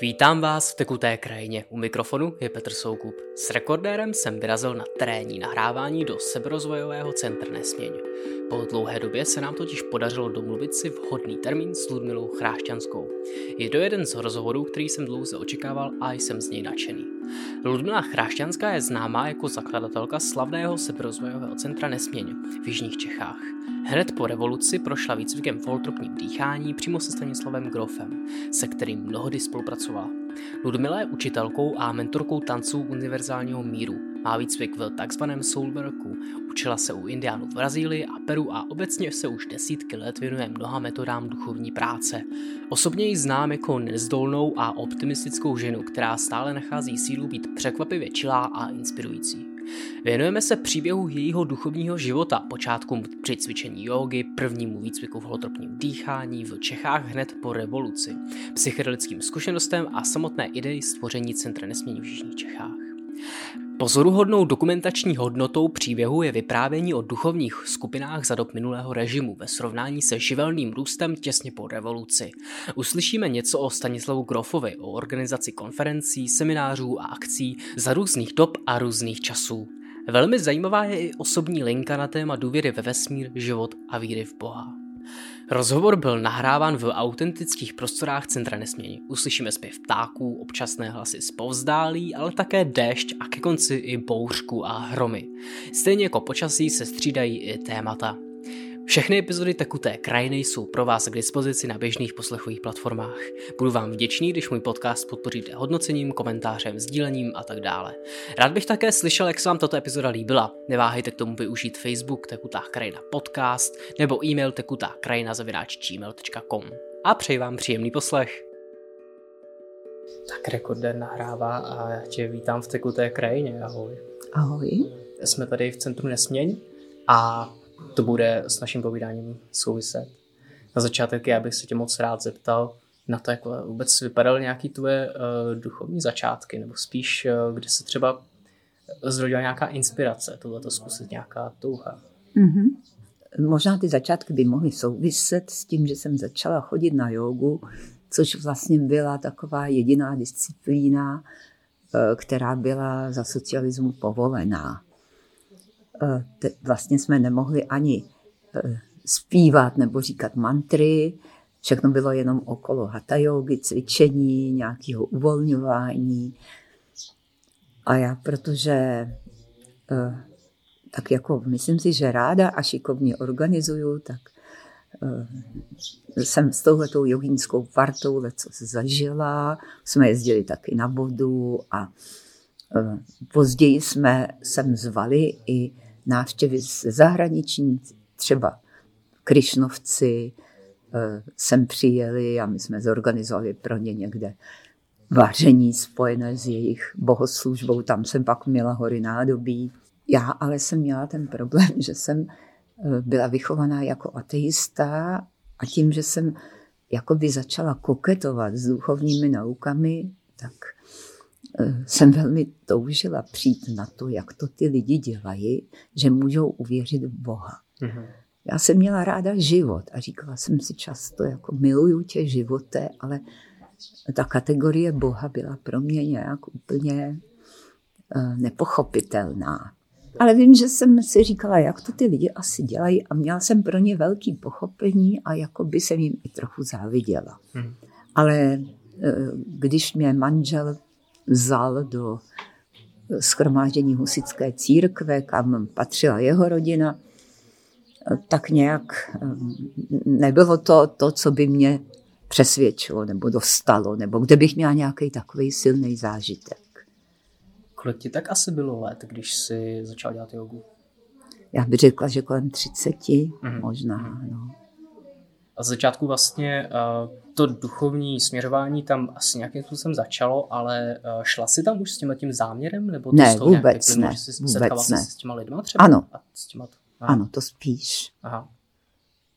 Vítám vás v tekuté krajině. U mikrofonu je Petr Soukup. S rekordérem jsem vyrazil na terénní nahrávání do seberozvojového centra Nesměň. Po dlouhé době se nám totiž podařilo domluvit si vhodný termín s Ludmilou Chrášťanskou. Je to jeden z rozhovorů, který jsem dlouze očekával a jsem z něj nadšený. Ludmila Chrášťanská je známá jako zakladatelka slavného seberozvojového centra Nesměň v Jižních Čechách. Hned po revoluci prošla výcvikem v holotropním dýchání přímo se Stanislavem Grofem, se kterým mnohdy spolupracovala. Ludmila je učitelkou a mentorkou tanců univerzálního míru. Má výcvik v takzvaném soulworku, učila se u indiánů v Brazílii a Peru a obecně se už desítky let věnuje mnoha metodám duchovní práce. Osobně ji znám jako nezdolnou a optimistickou ženu, která stále nachází sílu být překvapivě čilá a inspirující. Věnujeme se příběhu jejího duchovního života, počátkům při cvičení jogy, prvnímu výcviku v holotropním dýchání v Čechách hned po revoluci, psychedelickým zkušenostem a samotné idei stvoření Centra nesmění v Jižních Čechách. Pozoruhodnou dokumentační hodnotou příběhu je vyprávění o duchovních skupinách za dob minulého režimu ve srovnání se živelným růstem těsně po revoluci. Uslyšíme něco o Stanislavu Grofovi, o organizaci konferencí, seminářů a akcí za různých dob a různých časů. Velmi zajímavá je i osobní linka na téma důvěry ve vesmír, život a víry v Boha. Rozhovor byl nahráván v autentických prostorách Centra Nesmění. Uslyšíme zpěv ptáků, občasné hlasy z povzdálí, ale také déšť a ke konci i bouřku a hromy. Stejně jako počasí se střídají i témata. Všechny epizody Tekuté krajiny jsou pro vás k dispozici na běžných poslechových platformách. Budu vám vděčný, když můj podcast podpoříte hodnocením, komentářem, sdílením a tak dále. Rád bych také slyšel, jak se vám tato epizoda líbila. Neváhejte k tomu využít Facebook Tekutá krajina podcast nebo e-mail tekutá krajina gmail.com. A přeji vám příjemný poslech. Tak rekorder nahrává a já tě vítám v Tekuté krajině. Ahoj. Ahoj. Jsme tady v centru Nesměň a to bude s naším povídáním souviset. Na začátek já bych se tě moc rád zeptal na to, jak vůbec vypadaly nějaké tvoje uh, duchovní začátky, nebo spíš, uh, kde se třeba zrodila nějaká inspirace, tohle zkusit, nějaká touha. Mm-hmm. Možná ty začátky by mohly souviset s tím, že jsem začala chodit na jogu, což vlastně byla taková jediná disciplína, eh, která byla za socialismu povolená. Eh, vlastně jsme nemohli ani eh, zpívat nebo říkat mantry, všechno bylo jenom okolo hatha yogi, cvičení, nějakého uvolňování. A já, protože eh, tak jako myslím si, že ráda a šikovně organizuju, tak jsem s touhletou jogínskou partou leco zažila. Jsme jezdili taky na vodu a později jsme sem zvali i návštěvy ze zahraniční, třeba Krišnovci eh, sem přijeli a my jsme zorganizovali pro ně někde vaření spojené s jejich bohoslužbou. Tam jsem pak měla hory nádobí. Já ale jsem měla ten problém, že jsem eh, byla vychovaná jako ateista a tím, že jsem jakoby začala koketovat s duchovními naukami, tak jsem velmi toužila přijít na to, jak to ty lidi dělají, že můžou uvěřit v Boha. Mm-hmm. Já jsem měla ráda život a říkala jsem si často, jako miluju tě živote, ale ta kategorie Boha byla pro mě nějak úplně uh, nepochopitelná. Ale vím, že jsem si říkala, jak to ty lidi asi dělají a měla jsem pro ně velký pochopení a jako by jsem jim i trochu záviděla. Hmm. Ale uh, když mě manžel vzal do schromáždění husické církve, kam patřila jeho rodina, tak nějak mm, nebylo to to, co by mě přesvědčilo nebo dostalo, nebo kde bych měla nějaký takový silný zážitek. Kolik ti tak asi bylo let, když jsi začal dělat jogu? Já bych řekla, že kolem 30, mm-hmm. možná. No. A z začátku vlastně uh, to duchovní směřování tam asi nějakým způsobem začalo, ale uh, šla si tam už s tím tím záměrem? Nebo to ne, vůbec ne. Že jsi vůbec ne. se s těma lidma třeba? Ano. A s těma to, ano, to spíš. Aha.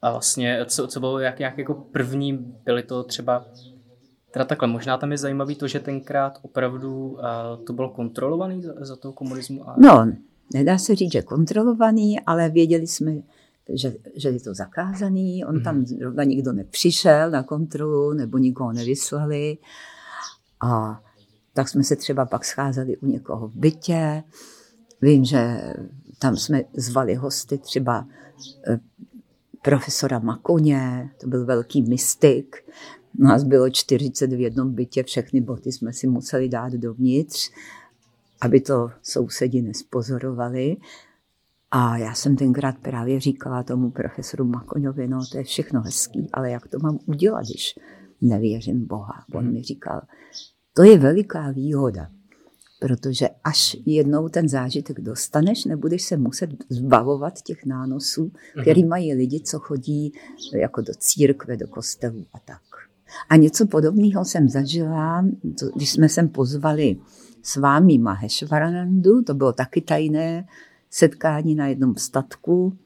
A vlastně, co, co bylo, jak, jak jako první byly to třeba Teda takhle, možná tam je zajímavý to, že tenkrát opravdu uh, to bylo kontrolovaný za, za toho komunismu? A... No, nedá se říct, že kontrolovaný, ale věděli jsme, že, že je to zakázaný, on tam mhm. zrovna nikdo nepřišel na kontrolu nebo nikoho nevyslali. A tak jsme se třeba pak scházeli u někoho v bytě. Vím, že tam jsme zvali hosty třeba eh, profesora Makoně, to byl velký mystik. Nás bylo 40 v jednom bytě, všechny boty jsme si museli dát dovnitř, aby to sousedi nespozorovali. A já jsem tenkrát právě říkala tomu profesoru Makoňovi, no to je všechno hezký, ale jak to mám udělat, když nevěřím Boha. On hmm. mi říkal, to je veliká výhoda, protože až jednou ten zážitek dostaneš, nebudeš se muset zbavovat těch nánosů, hmm. který mají lidi, co chodí jako do církve, do kostelů a tak. A něco podobného jsem zažila, když jsme sem pozvali s vámi Maheshvaranandu, to bylo taky tajné setkání na jednom statku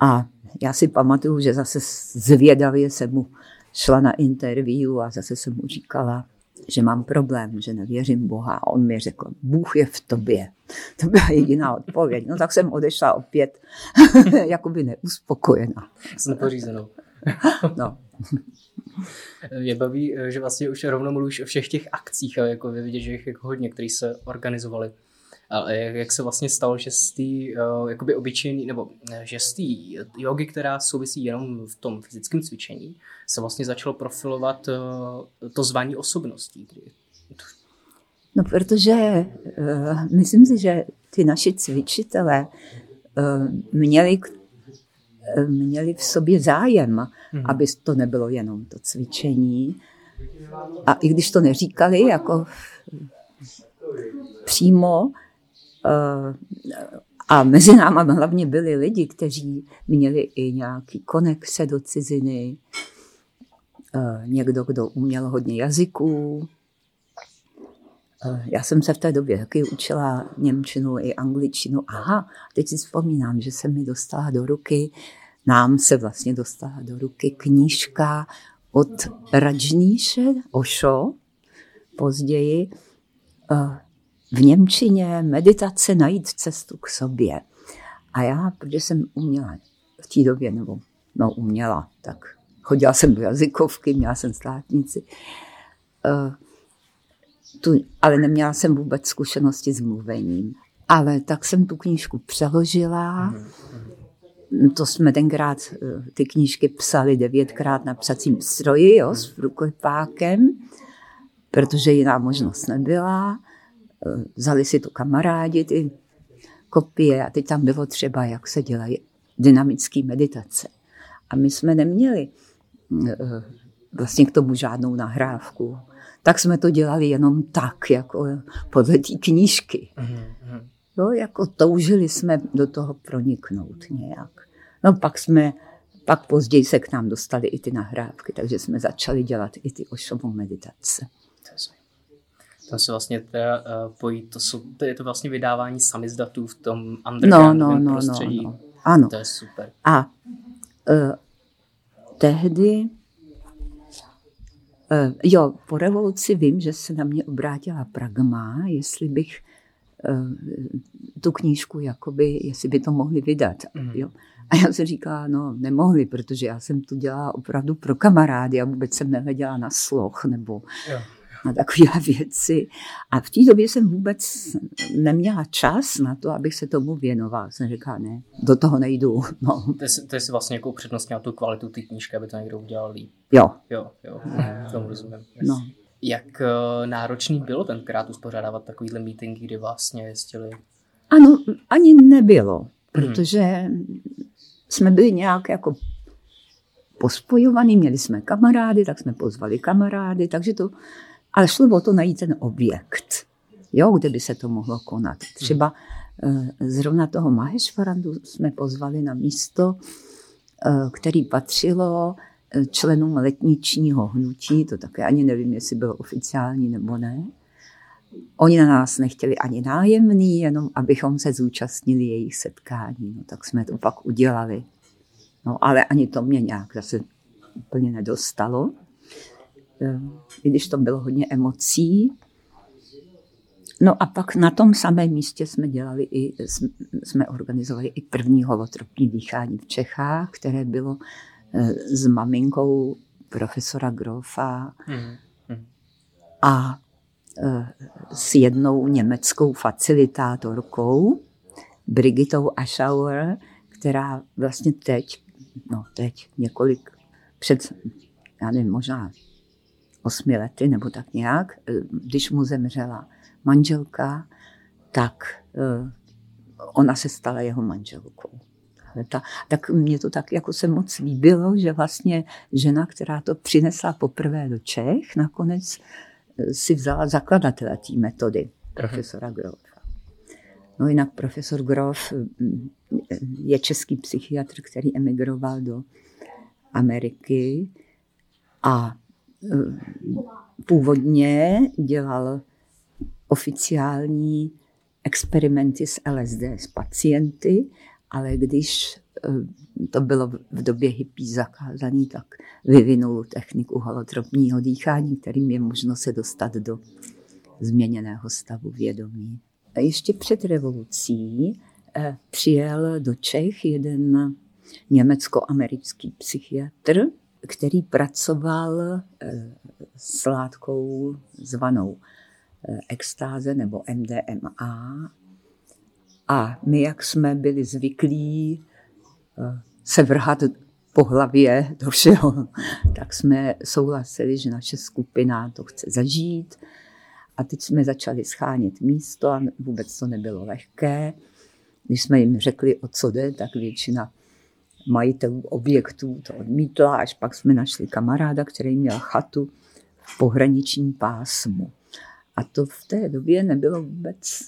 a já si pamatuju, že zase zvědavě jsem mu šla na interview a zase jsem mu říkala, že mám problém, že nevěřím Boha. A on mi řekl, Bůh je v tobě. To byla jediná odpověď. No tak jsem odešla opět jakoby neuspokojená. Jsem pořízenou. no. Mě baví, že vlastně už rovnou mluvíš o všech těch akcích a jako vidět, že jich jako hodně, které se organizovaly. Ale jak, se vlastně stalo, že z té uh, jakoby obyčejný, nebo že z té jogy, která souvisí jenom v tom fyzickém cvičení, se vlastně začalo profilovat uh, to zvání osobností. No, protože uh, myslím si, že ty naši cvičitelé uh, měli, měli v sobě zájem, hmm. aby to nebylo jenom to cvičení. A i když to neříkali jako přímo, Eh, a mezi náma hlavně byli lidi, kteří měli i nějaký konexe do ciziny, eh, někdo, kdo uměl hodně jazyků. Eh, já jsem se v té době taky učila Němčinu i angličtinu. Aha, teď si vzpomínám, že se mi dostala do ruky, nám se vlastně dostala do ruky knížka od Rajníše Ošo, později, v Němčině meditace najít cestu k sobě. A já, protože jsem uměla v té době, nebo no uměla, tak chodila jsem do jazykovky, měla jsem státnici, uh, tu, ale neměla jsem vůbec zkušenosti s mluvením. Ale tak jsem tu knížku přeložila. To jsme tenkrát uh, ty knížky psali devětkrát na psacím stroji jo, s rukopákem, protože jiná možnost nebyla vzali si to kamarádi, ty kopie a teď tam bylo třeba, jak se dělají dynamické meditace. A my jsme neměli eh, vlastně k tomu žádnou nahrávku. Tak jsme to dělali jenom tak, jako podle té knížky. No, jako toužili jsme do toho proniknout nějak. No pak jsme, pak později se k nám dostali i ty nahrávky, takže jsme začali dělat i ty ošovou meditace. Tam se vlastně teda uh, pojí, to, jsou, to je to vlastně vydávání samizdatů v tom undergroundovém no, no, no, prostředí. No, no. Ano. To je super. A uh, tehdy, uh, jo, po revoluci vím, že se na mě obrátila Pragma, jestli bych uh, tu knížku, jakoby, jestli by to mohli vydat. Mm. Jo. A já jsem říkala, no nemohli, protože já jsem to dělala opravdu pro kamarády a vůbec jsem nehleděla na sloh nebo jo na takové věci. A v té době jsem vůbec neměla čas na to, abych se tomu věnovala. Jsem říkala, ne, do toho nejdu. No. To, je, to je si vlastně jako přednostně tu kvalitu té knížky, aby to někdo udělal líp. Jo. Jo, jo, tomu rozumím. No. Jak uh, náročný bylo tenkrát uspořádávat takovýhle meeting, kdy vlastně jezdili? Ano, ani nebylo, hmm. protože hmm. jsme byli nějak jako pospojovaný, měli jsme kamarády, tak jsme pozvali kamarády, takže to ale šlo o to najít ten objekt, jo, kde by se to mohlo konat. Třeba eh, zrovna toho Maheshvarandu jsme pozvali na místo, eh, který patřilo eh, členům letničního hnutí, to také ani nevím, jestli bylo oficiální nebo ne. Oni na nás nechtěli ani nájemný, jenom abychom se zúčastnili jejich setkání. No, tak jsme to pak udělali. No, ale ani to mě nějak zase úplně nedostalo. I když to bylo hodně emocí. No a pak na tom samém místě jsme dělali i, jsme organizovali i první holotropní dýchání v Čechách, které bylo eh, s maminkou profesora Grofa. A s jednou německou facilitátorkou, Brigitou Aschauer, která vlastně teď, no teď několik, před, já nevím, možná osmi lety nebo tak nějak, když mu zemřela manželka, tak eh, ona se stala jeho manželkou. Ta, tak mě to tak jako se moc líbilo, že vlastně žena, která to přinesla poprvé do Čech, nakonec eh, si vzala zakladatele té metody, profesora Grofa. No jinak profesor Grof je český psychiatr, který emigroval do Ameriky a původně dělal oficiální experimenty s LSD s pacienty, ale když eh, to bylo v době hippie zakázané, tak vyvinul techniku holotropního dýchání, kterým je možno se dostat do změněného stavu vědomí. A ještě před revolucí eh, přijel do Čech jeden německo-americký psychiatr, který pracoval eh, s látkou zvanou extáze nebo MDMA. A my, jak jsme byli zvyklí eh, se vrhat po hlavě do všeho, tak jsme souhlasili, že naše skupina to chce zažít. A teď jsme začali schánět místo a vůbec to nebylo lehké. Když jsme jim řekli, o co jde, tak většina majitelů objektů to odmítla, až pak jsme našli kamaráda, který měl chatu v pohraničním pásmu. A to v té době nebylo vůbec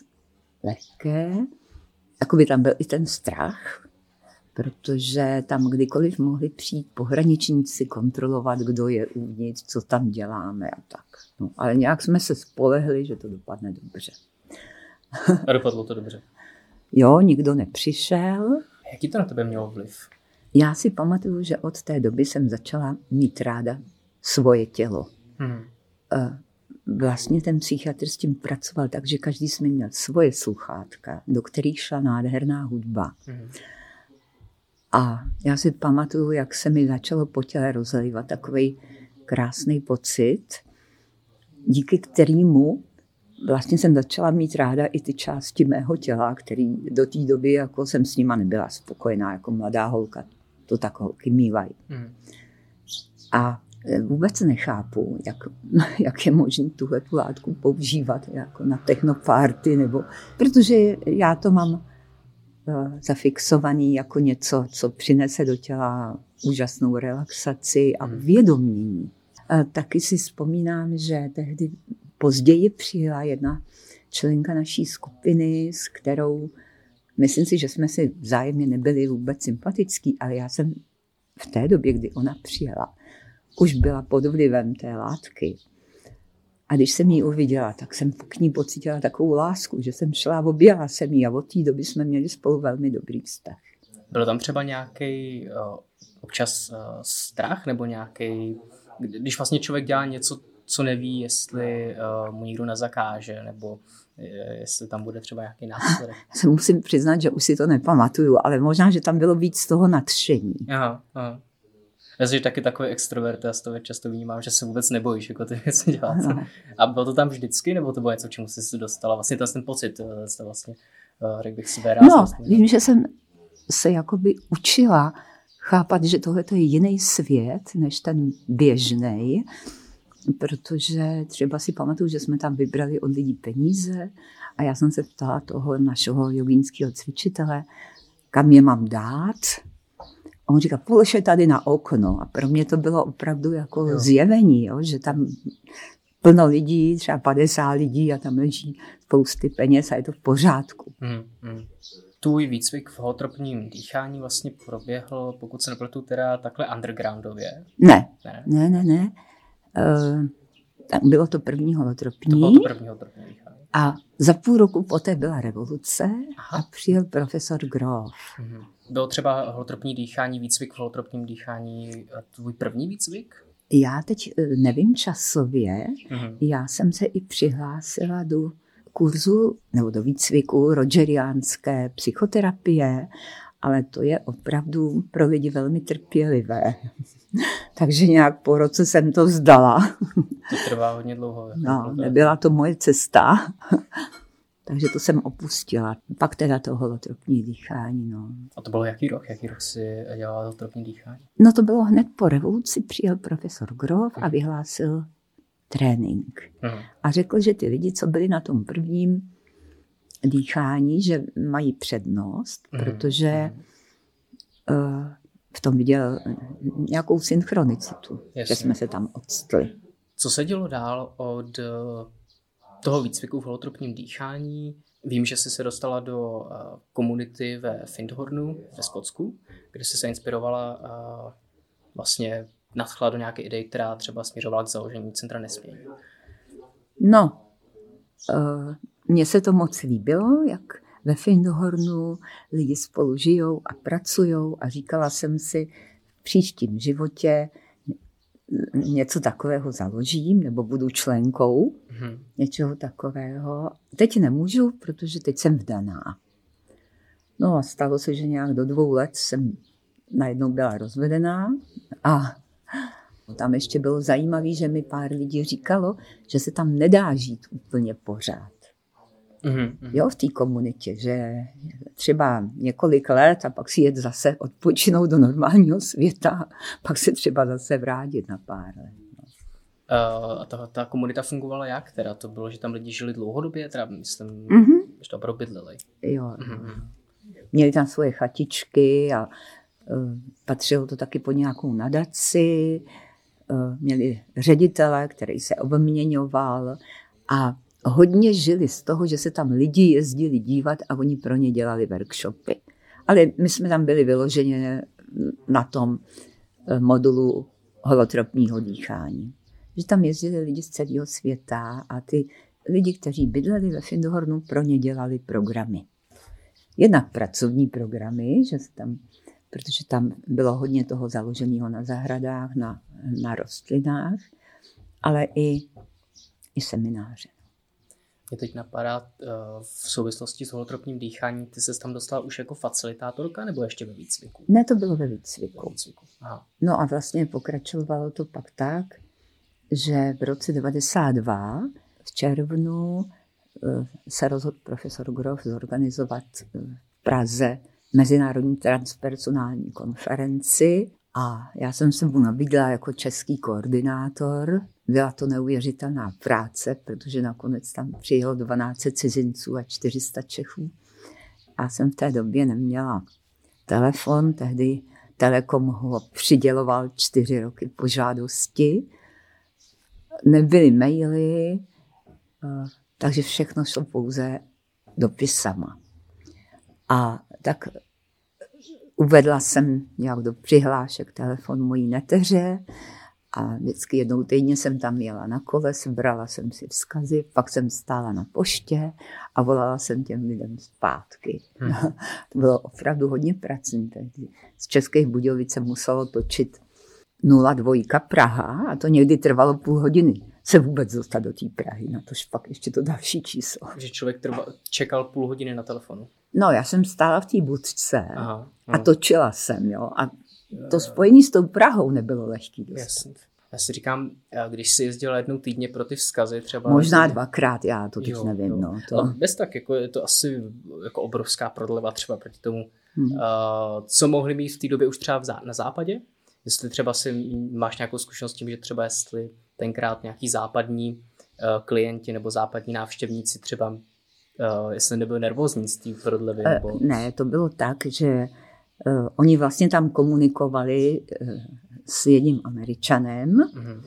lehké. Jakoby tam byl i ten strach, protože tam kdykoliv mohli přijít pohraničníci kontrolovat, kdo je uvnitř, co tam děláme a tak. No, ale nějak jsme se spolehli, že to dopadne dobře. A dopadlo to dobře. Jo, nikdo nepřišel. Jaký to na tebe mělo vliv? Já si pamatuju, že od té doby jsem začala mít ráda svoje tělo. Hmm vlastně ten psychiatr s tím pracoval tak, že každý jsme měl svoje sluchátka, do kterých šla nádherná hudba. Mm. A já si pamatuju, jak se mi začalo po těle rozlívat takový krásný pocit, díky kterému vlastně jsem začala mít ráda i ty části mého těla, který do té doby jako jsem s nima nebyla spokojená jako mladá holka. To tak holky mývají. Mm. A vůbec nechápu, jak, jak je možné tuhle tu látku používat jako na technoparty, nebo, protože já to mám uh, zafixovaný jako něco, co přinese do těla úžasnou relaxaci a hmm. vědomění. Uh, taky si vzpomínám, že tehdy později přijela jedna členka naší skupiny, s kterou myslím si, že jsme si vzájemně nebyli vůbec sympatický, ale já jsem v té době, kdy ona přijela, už byla pod vlivem té látky. A když jsem ji uviděla, tak jsem k ní pocítila takovou lásku, že jsem šla a objela jsem ji a od té doby jsme měli spolu velmi dobrý vztah. Byl tam třeba nějaký uh, občas uh, strach nebo nějaký, když vlastně člověk dělá něco, co neví, jestli uh, mu nikdo nezakáže, nebo jestli tam bude třeba nějaký následek. Se musím přiznat, že už si to nepamatuju, ale možná, že tam bylo víc toho nadšení. Aha, aha. Já že taky takový extrovert, já to často vnímám, že se vůbec nebojíš jako ty věci dělat. A bylo to tam vždycky, nebo to bylo něco, čemu jsi se dostala? Vlastně ten, pocit, eh, to vlastně, eh, řekl bych, své No, vím, že jsem se jakoby učila chápat, že tohle je jiný svět, než ten běžný, protože třeba si pamatuju, že jsme tam vybrali od lidí peníze a já jsem se ptala toho našeho jogínského cvičitele, kam je mám dát, a on říká, polož je tady na okno. A pro mě to bylo opravdu jako jo. zjevení, jo, že tam plno lidí, třeba 50 lidí a tam leží spousty peněz a je to v pořádku. Hmm, hmm. Tvůj výcvik v holotropním dýchání vlastně proběhl, pokud se nepletu, teda takhle undergroundově? Ne, ne, ne, ne. ne. Uh, tak bylo to první holotropní. To bylo to první holotropní. A za půl roku poté byla revoluce Aha. a přijel profesor Grof. Hmm. Bylo třeba holotropní dýchání, výcvik v holotropním dýchání tvůj první výcvik? Já teď eh, nevím časově. Mm-hmm. Já jsem se i přihlásila do kurzu nebo do výcviku rogeriánské psychoterapie, ale to je opravdu pro lidi velmi trpělivé. Takže nějak po roce jsem to vzdala. To trvá hodně dlouho. No, nebyla to moje cesta. Takže to jsem opustila. Pak teda to holotropní dýchání. No. A to bylo jaký rok? Jaký rok si dělala holotropní dýchání? No to bylo hned po revoluci. Přijel profesor Grof a vyhlásil trénink. Uh-huh. A řekl, že ty lidi, co byli na tom prvním dýchání, že mají přednost, uh-huh. protože uh, v tom viděl nějakou synchronicitu, Jasně. že jsme se tam odstli. Co se dělo dál od toho výcviku v holotropním dýchání. Vím, že jsi se dostala do eh, komunity ve Findhornu ve Skotsku, kde jsi se inspirovala uh, vlastně nadchla do nějaké idei, která třeba směřovala k založení Centra nesmění. No, mně se to moc líbilo, jak ve Findhornu lidi spolu žijou a pracují a říkala jsem si v příštím životě, něco takového založím, nebo budu členkou hmm. něčeho takového. Teď nemůžu, protože teď jsem vdaná. No a stalo se, že nějak do dvou let jsem najednou byla rozvedená a tam ještě bylo zajímavé, že mi pár lidí říkalo, že se tam nedá žít úplně pořád. Mm-hmm. Jo, v té komunitě, že třeba několik let a pak si jet zase odpočinout do normálního světa, pak se třeba zase vrátit na pár let. No. Uh, a ta, ta komunita fungovala jak teda? To bylo, že tam lidi žili dlouhodobě, teda myslím, mm-hmm. že to opravdu bydleli. Jo. Mm-hmm. Měli tam svoje chatičky a uh, patřilo to taky pod nějakou nadaci, uh, měli ředitele, který se obměňoval a hodně žili z toho, že se tam lidi jezdili dívat a oni pro ně dělali workshopy. Ale my jsme tam byli vyloženě na tom eh, modulu holotropního dýchání. Že tam jezdili lidi z celého světa a ty lidi, kteří bydleli ve Findhornu, pro ně dělali programy. Jednak pracovní programy, že se tam, protože tam bylo hodně toho založeného na zahradách, na, na rostlinách, ale i, i semináře. Mě teď napadá eh, v souvislosti s holotropním dýcháním, ty se tam dostala už jako facilitátorka nebo ještě ve výcviku? Ne, to bylo ve výcviku. Ve výcviku. Aha. No a vlastně pokračovalo to pak tak, že v roce 92 v červnu eh, se rozhodl profesor Grof zorganizovat eh, v Praze mezinárodní transpersonální konferenci a já jsem se mu nabídla jako český koordinátor byla to neuvěřitelná práce, protože nakonec tam přijelo 12 cizinců a 400 Čechů. A jsem v té době neměla telefon, tehdy Telekom ho přiděloval čtyři roky po žádosti. Nebyly maily, eh, takže všechno šlo pouze dopisama. A tak uvedla jsem nějak do přihlášek telefon mojí neteře, a vždycky jednou týdně jsem tam jela na kole, brala jsem si vzkazy, pak jsem stála na poště a volala jsem těm lidem zpátky. Hmm. to bylo opravdu hodně pracní. Tehdy. Z Českých Budějovic se muselo točit 02 Praha a to někdy trvalo půl hodiny se vůbec dostat do té Prahy, na tož pak ještě to další číslo. Že člověk trva, čekal půl hodiny na telefonu? No, já jsem stála v té budce Aha, a točila jsem, jo, a to spojení s tou Prahou nebylo lehký dostat. Jasně. Já si říkám, když jsi jezdil jednou týdně pro ty vzkazy třeba... Možná dvakrát, já to teď jo, nevím. Jo. No, to... Ale bez tak, jako je to asi jako obrovská prodleva třeba proti tomu, hmm. uh, co mohli mít v té době už třeba zá, na západě. Jestli třeba si máš nějakou zkušenost s tím, že třeba jestli tenkrát nějaký západní uh, klienti nebo západní návštěvníci třeba, uh, jestli nebyl nervózní z té prodlevy? Nebo... Ne, to bylo tak, že uh, oni vlastně tam komunikovali uh, s jedním američanem, mm-hmm.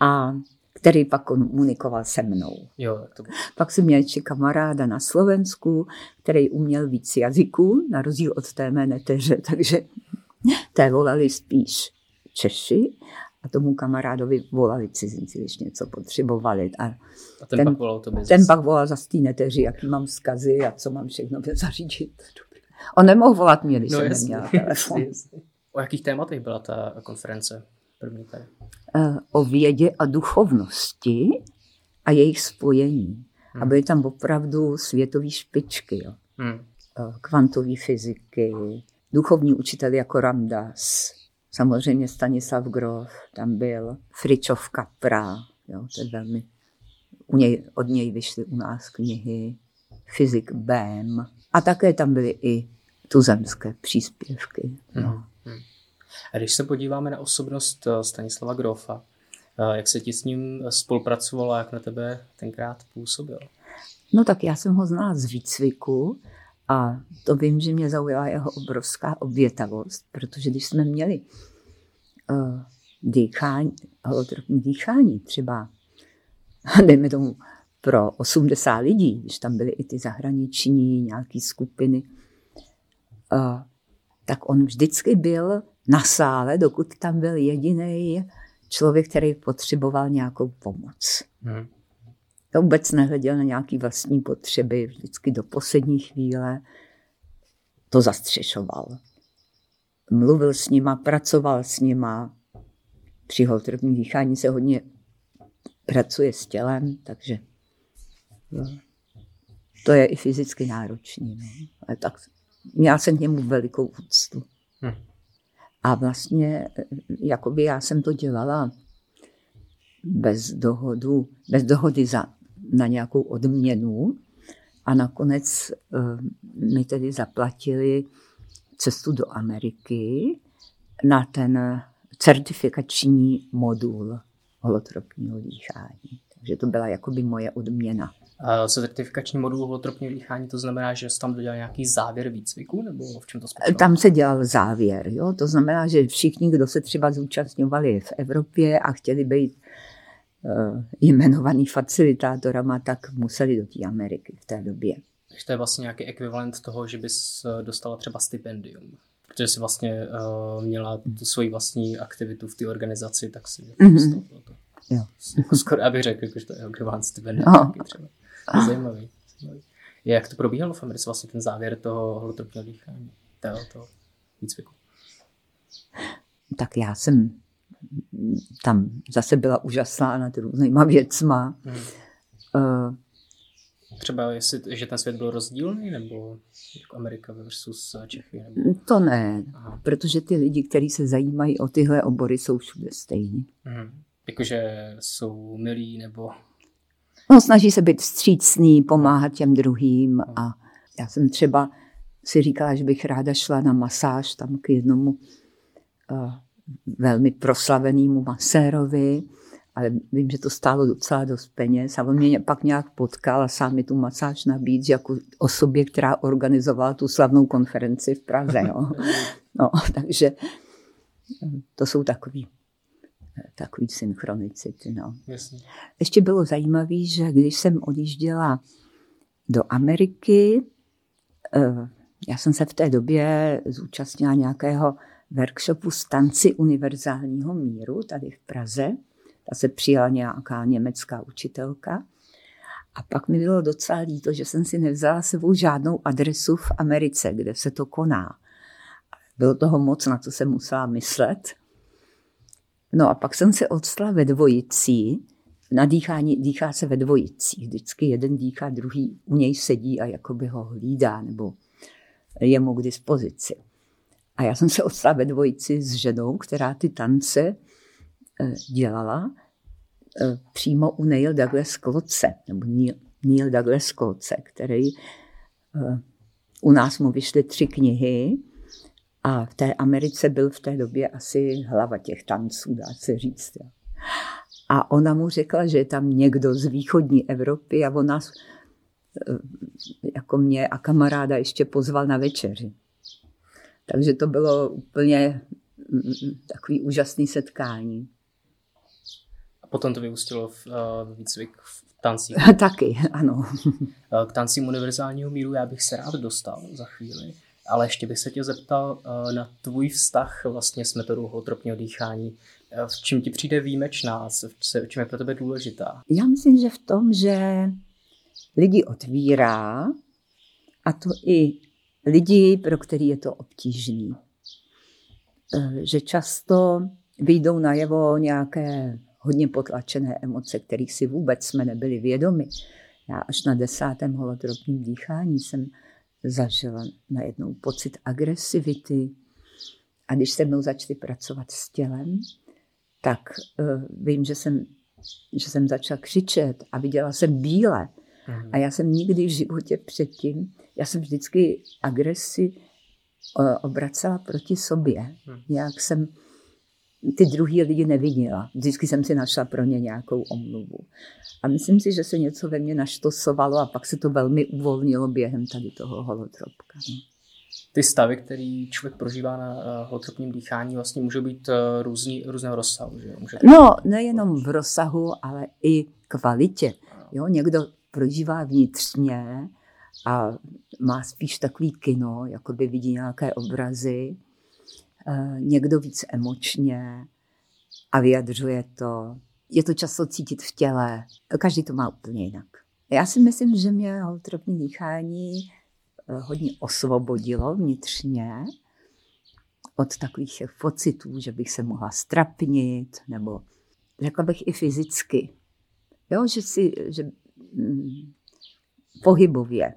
a který pak komunikoval se mnou. Jo, to... Pak jsem měl ještě kamaráda na Slovensku, který uměl víc jazyků, na rozdíl od té mé neteře, takže té volali spíš Češi a tomu kamarádovi volali cizinci, když něco potřebovali. A, a ten, ten, pak volal to Ten pak volal za té neteři, jaký mám vzkazy a co mám všechno zařídit. On nemohl volat mě, když no, jsem jasný, neměla telefon. Jasný, jasný. O jakých tématech byla ta konference první tady? Eh, o vědě a duchovnosti a jejich spojení. Hmm. A byly tam opravdu světové špičky. Jo. Hmm. Eh, kvantové fyziky, duchovní učiteli jako Ramdas, samozřejmě Stanislav Grof tam byl, Fričov Kapra, jo, to je velmi, u něj, od něj vyšly u nás knihy, fyzik Bém a také tam byly i tuzemské příspěvky. No. Hmm. A když se podíváme na osobnost eh, Stanislava Grofa, eh, jak se ti s ním spolupracovalo a jak na tebe tenkrát působil? No tak já jsem ho znala z výcviku a to vím, že mě zaujala jeho obrovská obětavost, protože když jsme měli uh, dýchání, holotropní dýchání třeba, dejme tomu pro 80 lidí, když tam byly i ty zahraniční nějaké skupiny, tak on vždycky byl na sále, dokud tam byl jediný člověk, který potřeboval nějakou pomoc. Hmm. To vůbec nehleděl na nějaké vlastní potřeby, vždycky do poslední chvíle to zastřešoval. Mluvil s nima, pracoval s nima. Při holtrovním dýchání se hodně pracuje s tělem, takže no, to je i fyzicky náročný. No. Ale tak měla jsem k němu velikou úctu. Hm. A vlastně, jakoby já jsem to dělala bez, dohodu, bez dohody za, na nějakou odměnu a nakonec uh, mi tedy zaplatili cestu do Ameriky na ten certifikační modul holotropního dýchání. Takže to byla jakoby moje odměna. A certifikační modul holotropního dýchání, to znamená, že jsi tam dodělal nějaký závěr výcviku, nebo v čem to spočívalo? Tam se dělal závěr, jo? to znamená, že všichni, kdo se třeba zúčastňovali v Evropě a chtěli být uh, jmenovaný facilitátorama, tak museli do té Ameriky v té době. Takže to je vlastně nějaký ekvivalent toho, že bys eh, dostala třeba stipendium. Protože jsi vlastně uh, měla tu svoji vlastní aktivitu v té organizaci, tak si mm-hmm. to. Jo. Jako skoro abych řekl, že to je ekvivalent stipendium. No. Třeba. Zajímavý. zajímavý. Jak to probíhalo v Americe, vlastně ten závěr toho holotropního dýchání, toho, toho výcviku? Tak já jsem tam zase byla úžasná nad různýma věcma. Hmm. Uh, Třeba jestli, že ten svět byl rozdílný, nebo jako Amerika versus Čechy? Nebo... To ne, Aha. protože ty lidi, kteří se zajímají o tyhle obory, jsou všude stejní. Hmm. Jakože jsou milí, nebo... No, snaží se být vstřícný, pomáhat těm druhým a já jsem třeba si říkala, že bych ráda šla na masáž tam k jednomu uh, velmi proslavenému masérovi, ale vím, že to stálo docela dost peněz a on mě pak nějak potkal a sám mi tu masáž nabít, jako osobě, která organizovala tu slavnou konferenci v Praze. Jo. No, takže to jsou takový takový synchronicity. No. Jasně. Ještě bylo zajímavé, že když jsem odjížděla do Ameriky, eh, já jsem se v té době zúčastnila nějakého workshopu stanci univerzálního míru tady v Praze. Ta se přijala nějaká německá učitelka. A pak mi bylo docela líto, že jsem si nevzala sebou žádnou adresu v Americe, kde se to koná. Bylo toho moc, na co jsem musela myslet. No a pak jsem se odstala ve dvojicí. Na dýchání dýchá se ve dvojicích. Vždycky jeden dýchá, druhý u něj sedí a jakoby ho hlídá nebo je mu k dispozici. A já jsem se odstala ve dvojici s ženou, která ty tance eh, dělala eh, přímo u Neil Douglas Kloce, nebo Neil, Douglas Kloce, který eh, u nás mu vyšly tři knihy, a v té Americe byl v té době asi hlava těch tanců, dá se říct. A ona mu řekla, že je tam někdo z východní Evropy a on nás, eh, jako mě a kamaráda, ještě pozval na večeři. Takže to bylo úplně mm, mm, takový úžasný setkání. A potom to vyústilo v uh, výcvik v tancích. Taky, ano. Eh, k tancím univerzálního míru já bych se rád dostal za chvíli. Ale ještě bych se tě zeptal uh, na tvůj vztah vlastně s metodou holotropního dýchání. Uh, v čem ti přijde výjimečná? V čem je pro tebe důležitá? Já myslím, že v tom, že lidi otvírá a to i lidi, pro který je to obtížný. Uh, že často vyjdou najevo nějaké hodně potlačené emoce, kterých si vůbec jsme nebyli vědomi. Já až na desátém holotropním dýchání jsem zažila najednou pocit agresivity A když se mnou začali pracovat s tělem, tak uh, vím, že jsem, že jsem začala křičet a viděla jsem bíle. Mm. A já jsem nikdy v životě předtím, já jsem vždycky agresi uh, obracela proti sobě. Mm. Jak jsem ty druhý lidi neviděla. Vždycky jsem si našla pro ně nějakou omluvu. A myslím si, že se něco ve mně naštosovalo a pak se to velmi uvolnilo během tady toho holotropka. No. Ty stavy, který člověk prožívá na uh, holotropním dýchání, vlastně můžou být uh, různý, různého rozsahu. Že? Může no, nejenom v rozsahu, ale i kvalitě. Jo, někdo prožívá vnitřně a má spíš takový kino, jako by vidí nějaké obrazy Eh, někdo víc emočně a vyjadřuje to. Je to často cítit v těle. Každý to má úplně jinak. Já si myslím, že mě holotropní dýchání eh, hodně osvobodilo vnitřně od takových pocitů, že bych se mohla strapnit, nebo řekla bych i fyzicky. Jo, že si, že hm, pohybově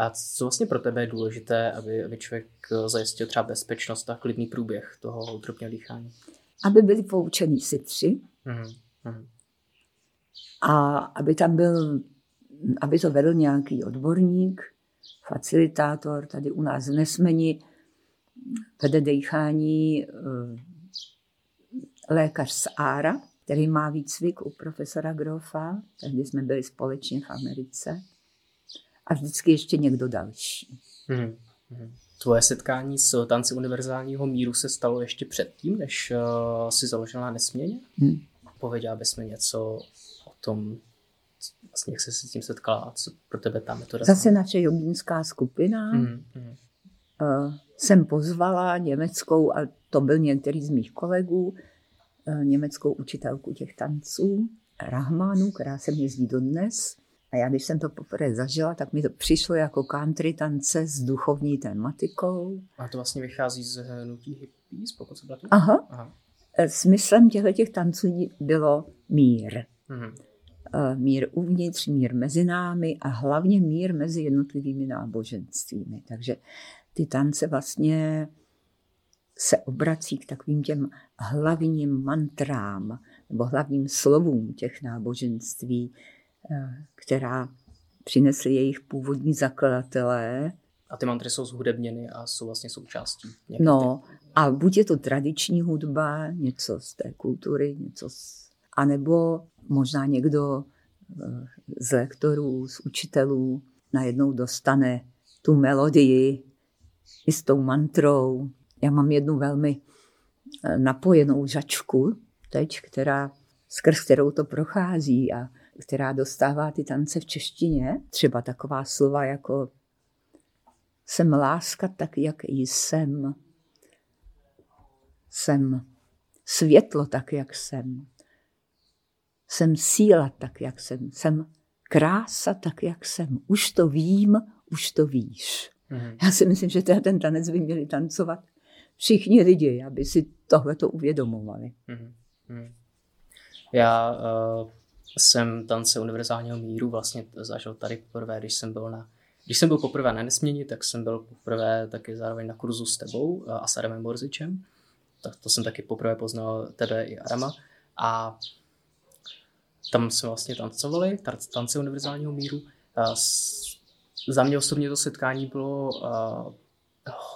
a co vlastně pro tebe je důležité, aby, aby člověk eh, zajistil třeba bezpečnost a klidný průběh toho utropního dýchání? Aby byli poučení sitři mm-hmm. a aby tam byl, aby to vedl nějaký odborník, facilitátor, tady u nás v Nesmeni vede dýchání eh, lékař z Ára, který má výcvik u profesora Grofa, tehdy jsme byli společně v Americe a vždycky ještě někdo další. Hmm. Tvoje setkání s tanci univerzálního míru se stalo ještě předtím, než uh, si založila Nesměně? Hmm. Pověděla bys mi něco o tom, vlastně jak jsi se s tím setkala a co pro tebe ta metoda? Zase naše jogínská skupina. Hmm. Hmm. Uh, jsem pozvala německou, a to byl některý z mých kolegů, uh, německou učitelku těch tanců, Rahmanu, která se mě jezdí dodnes. A já, když jsem to poprvé zažila, tak mi to přišlo jako country tance s duchovní tématikou. A to vlastně vychází z hnutí hippies, pokud se? Aha. Aha. E, smyslem těchto těch tanců bylo mír. Mhm. E, mír uvnitř, mír mezi námi a hlavně mír mezi jednotlivými náboženstvími. Takže ty tance vlastně se obrací k takovým těm hlavním mantrám nebo hlavním slovům těch náboženství, která přinesli jejich původní zakladatelé. A ty mantry jsou zhudebněny a jsou vlastně součástí. No, a buď je to tradiční hudba, něco z té kultury, něco z... A nebo možná někdo eh, z lektorů, z učitelů najednou dostane tu melodii i s tou mantrou. Já mám jednu velmi eh, napojenou žačku teď, která, skrz kterou to prochází a která dostává ty tance v češtině, třeba taková slova jako jsem láska tak, jak jsem. Jsem světlo tak, jak jsem. Jsem síla tak, jak jsem. Jsem krása tak, jak jsem. Už to vím, už to víš. Mm. Já si myslím, že ten tanec by měli tancovat všichni lidi, aby si tohle to uvědomovali. Mm. Mm. Já uh jsem tance univerzálního míru vlastně zažil tady poprvé, když jsem byl na když jsem byl poprvé na nesměni, tak jsem byl poprvé taky zároveň na kurzu s tebou a s Adamem Borzičem. Tak to jsem taky poprvé poznal tebe i Adama. A tam jsme vlastně tancovali, tance univerzálního míru. A za mě osobně to setkání bylo a,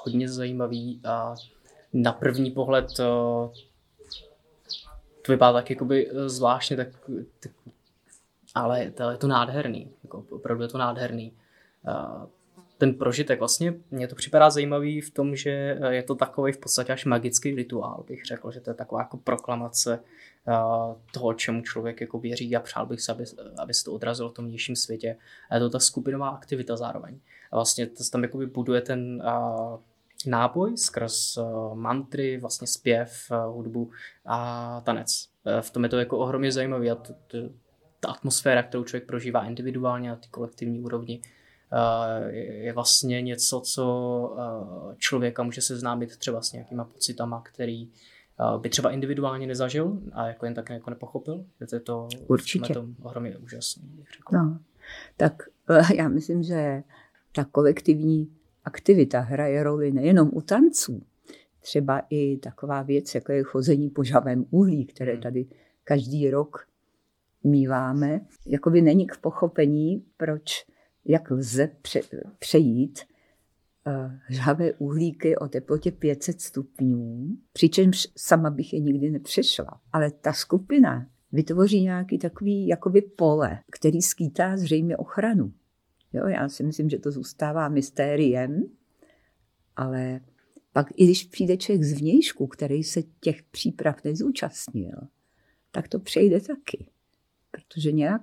hodně zajímavý a na první pohled to vypadá tak jakoby eh, zvláštně, tak, tak ale to je to nádherný, jako opravdu je to nádherný. Uh, ten prožitek vlastně, mně to připadá zajímavý v tom, že eh, je to takový v podstatě až magický rituál, bych řekl, že to je taková jako proklamace toho, čemu člověk jako věří a přál bych se, aby, aby se to odrazilo v tom vnějším světě. A je to ta skupinová aktivita zároveň. A vlastně to tam jakoby buduje ten náboj skrz uh, mantry, vlastně zpěv, uh, hudbu a tanec. Uh, v tom je to jako ohromně zajímavé a ta atmosféra, kterou člověk prožívá individuálně na ty kolektivní úrovni, je vlastně něco, co člověka může seznámit třeba s nějakýma pocitama, který by třeba individuálně nezažil a jako jen tak jako nepochopil. Je to Určitě. To ohromně úžasné, No, tak já myslím, že ta kolektivní aktivita hraje roli nejenom u tanců, třeba i taková věc, jako je chození po žavém uhlí, které Hmm. tady každý rok míváme, jakoby není k pochopení, proč, jak lze pře, přejít eh, žhavé uhlíky o teplotě 500 stupňů, přičemž sama bych je nikdy nepřešla. Ale ta skupina vytvoří nějaký takový jakoby pole, který skýtá zřejmě ochranu. Jo, já si myslím, že to zůstává mystériem, ale pak i když přijde člověk z vnějšku, který se těch příprav nezúčastnil, tak to přejde taky. Protože nějak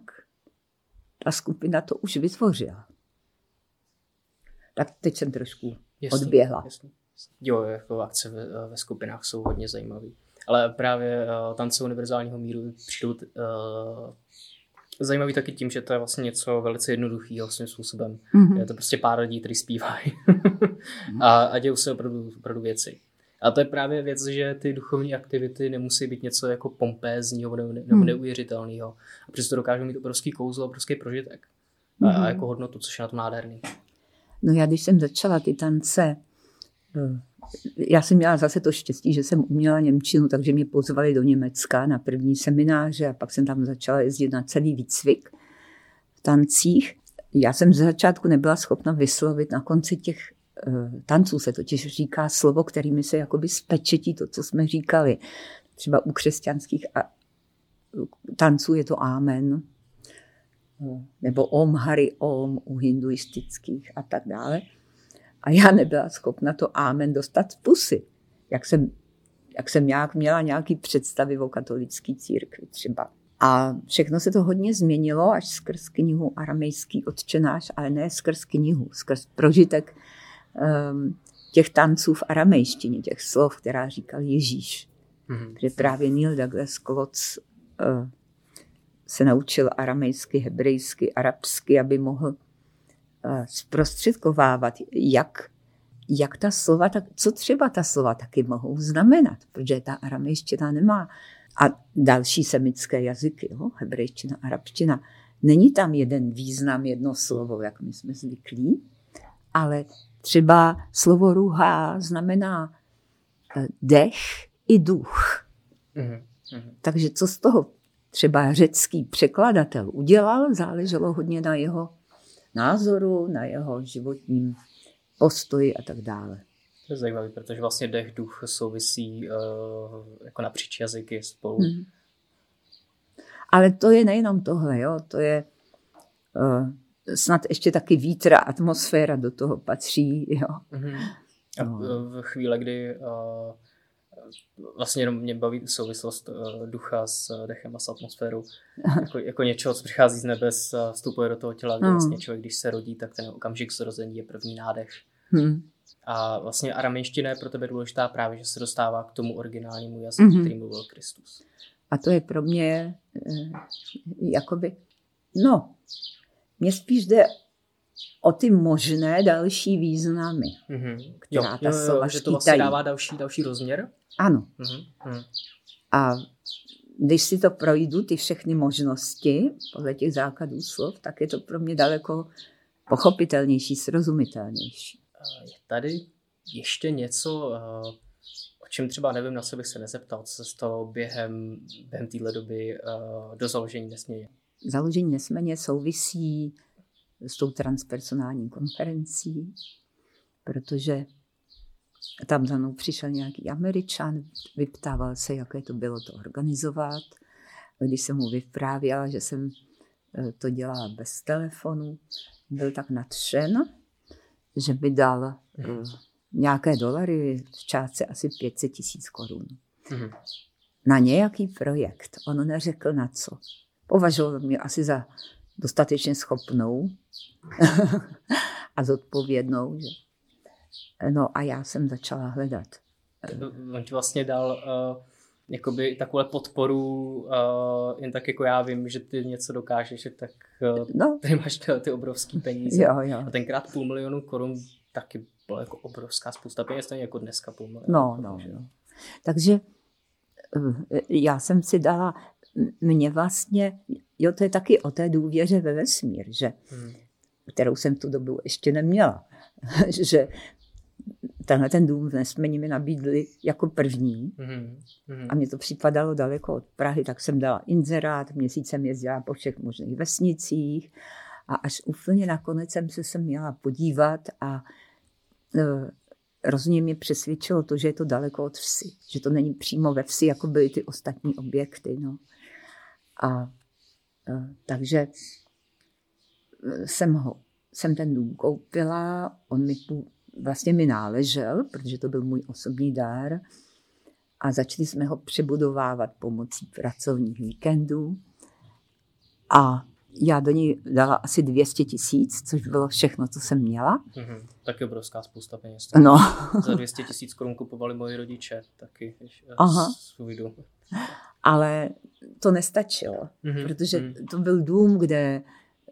ta skupina to už vytvořila. Tak teď jsem trošku odběhla. Jasně. Jo, jako akce ve, ve skupinách jsou hodně zajímavé. Ale právě uh, tance univerzálního míru přijdou uh, zajímavý taky tím, že to je vlastně něco velice jednoduchého svým způsobem. Mhm. Je to prostě pár lidí, kteří zpívají a, a dějou se opravdu, opravdu věci. A to je právě věc, že ty duchovní aktivity nemusí být něco jako pompézního nebo, nebo Hmm. neuvěřitelného. A přesto dokážou mít obrovský kouzlo, obrovský prožitek. A, a Mhm. jako hodnotu, což je na to nádherný. No já, když jsem začala ty tance, eh, já jsem měla zase to štěstí, že jsem uměla Němčinu, takže mě pozvali do Německa na první semináře a pak jsem tam začala jezdit na celý výcvik v tancích. Já jsem ze začátku nebyla schopna vyslovit na konci těch eh, tanců se totiž říká slovo, kterými se jakoby spečetí to, co jsme říkali. Třeba u křesťanských a tanců je to amen, eh, nebo om hari om u hinduistických a tak dále. A já nebyla schopna to amen dostat z pusy. Jak jsem, jak jsem nějak měla nějaký představy o katolické církvi třeba. A všechno se to hodně změnilo až skrz knihu Aramejský odčenáš, ale ne skrz knihu, skrz prožitek um, těch tanců v aramejštině, těch slov, která říkal Ježíš. Mhm. Kde právě Neil Douglas Klotz uh, se naučil aramejsky, hebrejsky, arabsky, aby mohl zprostředkovávat, jak, jak ta slova, tak, co třeba ta slova taky mohou znamenat, protože ta aramejština nemá a další semické jazyky, jo, hebrejština, arabština, není tam jeden význam, jedno slovo, jak my jsme zvyklí, ale třeba slovo ruha znamená eh, dech i duch. Mhm. Mhm. Takže co z toho třeba řecký překladatel udělal, záleželo hodně na jeho názoru, na jeho životním postoji a tak dále. To je zajímavé, protože vlastně dech, duch souvisí uh, jako napříč jazyky spolu. Hmm. Ale to je nejenom tohle, jo? to je uh, snad ještě taky vítr a atmosféra do toho patří. Jo? Mhm. A No. v chvíli, kdy uh, vlastně jenom mě baví souvislost uh, ducha s dechem a s atmosférou, jako, jako něčeho, co přichází z nebes a vstupuje do toho těla, kde No. vlastně člověk, když se rodí, tak ten okamžik zrození je první nádech. Hmm. A vlastně aramejština je pro tebe důležitá právě, že se dostává k tomu originálnímu jazyku, Mhm. který mluvil Kristus. A to je pro mě eh, jakoby, no, mně spíš jde o ty možné další významy. Mhm. Která ta slova že to vlastně dává další, další rozměr. Ano. Mhm. Mhm. A když si to projdu, ty všechny možnosti, podle těch základů slov, tak je to pro mě daleko pochopitelnější, srozumitelnější. Je tady ještě něco, eh, o čem třeba nevím, na co bych se nezeptal, co se stalo během, během téhle doby eh, do založení nesměně. Založení nesměně souvisí s tou transpersonální konferencí, protože tam za mnou přišel nějaký američan, vyptával se, jaké to bylo to organizovat. Když jsem mu vyprávěla, že jsem eh, to dělala bez telefonu, byl tak nadšen, že mi dal eh, nějaké dolary v částce asi 500 tisíc korun Mhm. na nějaký projekt. On neřekl na co. Považoval mě asi za dostatečně schopnou a zodpovědnou. Že? No a já jsem začala hledat. On ti vlastně dal uh, jakoby takovou podporu, uh, jen tak jako já vím, že ty něco dokážeš, že tak uh, No, ty máš ty, ty obrovský peníze. jo, jo. A tenkrát půl milionu korun taky bylo jako obrovská spousta peněz, stejně jako dneska půl milionu. No, no, no. Takže eh, já jsem si dala, mě vlastně, jo, to je taky o té důvěře ve vesmír, že Mhm. kterou jsem tu dobu ještě neměla. že tenhle ten dům v Nesmeni mi nabídli jako první Mhm. Mhm. a mně to připadalo daleko od Prahy, tak jsem dala inzerát, měsíc jsem jezdila po všech možných vesnicích a až úplně nakonec jsem se sem měla podívat a e, rozhodně mě přesvědčilo to, že je to daleko od vsi, že to není přímo ve vsi, jako byly ty ostatní objekty. No. A e, takže e, jsem ho, jsem ten dům koupila, on mi tu, vlastně mi náležel, protože to byl můj osobní dár a začali jsme ho přebudovávat pomocí pracovních víkendů a já do ní dala asi 200 tisíc, což bylo všechno, co jsem měla. Mhm. Taky obrovská spousta peněz. No, Za 200 tisíc korun kupovali moji rodiče taky eh, Aha. svůj dům. Ale to nestačilo, Mhm. protože Mhm. to byl dům, kde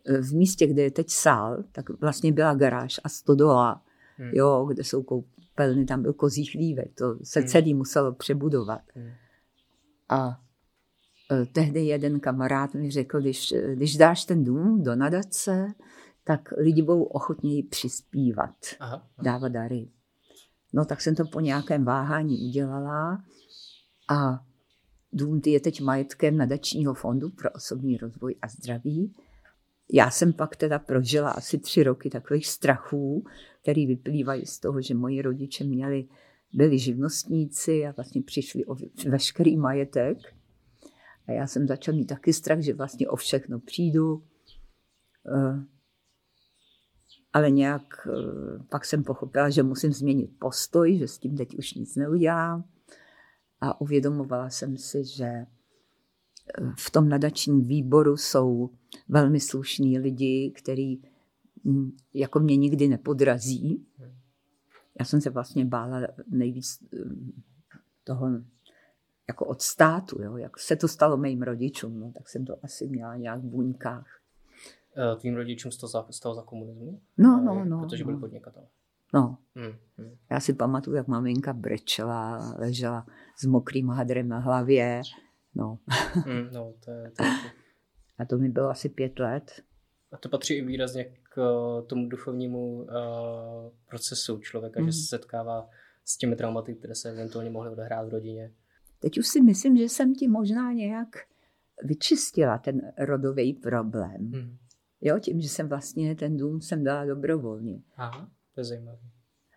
eh, v místě, kde je teď sál, tak vlastně byla garáž a stodola, Mhm. jo, kde jsou koupelny, tam byl kozí chlívek, to se Hmm. celý muselo přebudovat. Mhm. A eh, tehdy jeden kamarád mi řekl, když, eh, když dáš ten dům do nadace, tak lidi budou ochotněji přispívat, Aha. aha. dávat dary. No tak jsem to po nějakém váhání udělala a dům je teď majetkem nadačního fondu pro osobní rozvoj a zdraví. Já jsem pak teda prožila asi tři roky takových strachů, který vyplývají z toho, že moji rodiče měli, byli živnostníci a vlastně přišli o veškerý majetek. A já jsem začala mít taky strach, že vlastně o všechno přijdu. Eh, Ale nějak eh, pak jsem pochopila, že musím změnit postoj, že s tím teď už nic neudělám. A uvědomovala jsem si, že eh, v tom nadačním výboru jsou velmi slušní lidi, kteří mm, jako mě nikdy nepodrazí. Já jsem se vlastně bála nejvíc eh, toho jako od státu, jo? jak se to stalo mým rodičům, no, tak jsem to asi měla nějak v buňkách. Eh, Tvým rodičům z toho za, z toho za komunismu? No, Eh, no, no. Protože byli no. podnikatelé. No. Mhm. Mhm. Já si pamatuju, jak maminka brečela, ležela s mokrým hadrem na hlavě. No. Mhm, No, to je, to je A to mi bylo asi pět let. A to patří i výrazně k eh, tomu duchovnímu uh, procesu člověka, Mhm. že se setkává s těmi traumaty, které se eventuálně mohly odehrát v rodině. Teď už si myslím, že jsem ti možná nějak vyčistila ten rodový problém. Mhm. Jo, tím, že jsem vlastně ten dům jsem dala dobrovolně. Aha, to je zajímavé.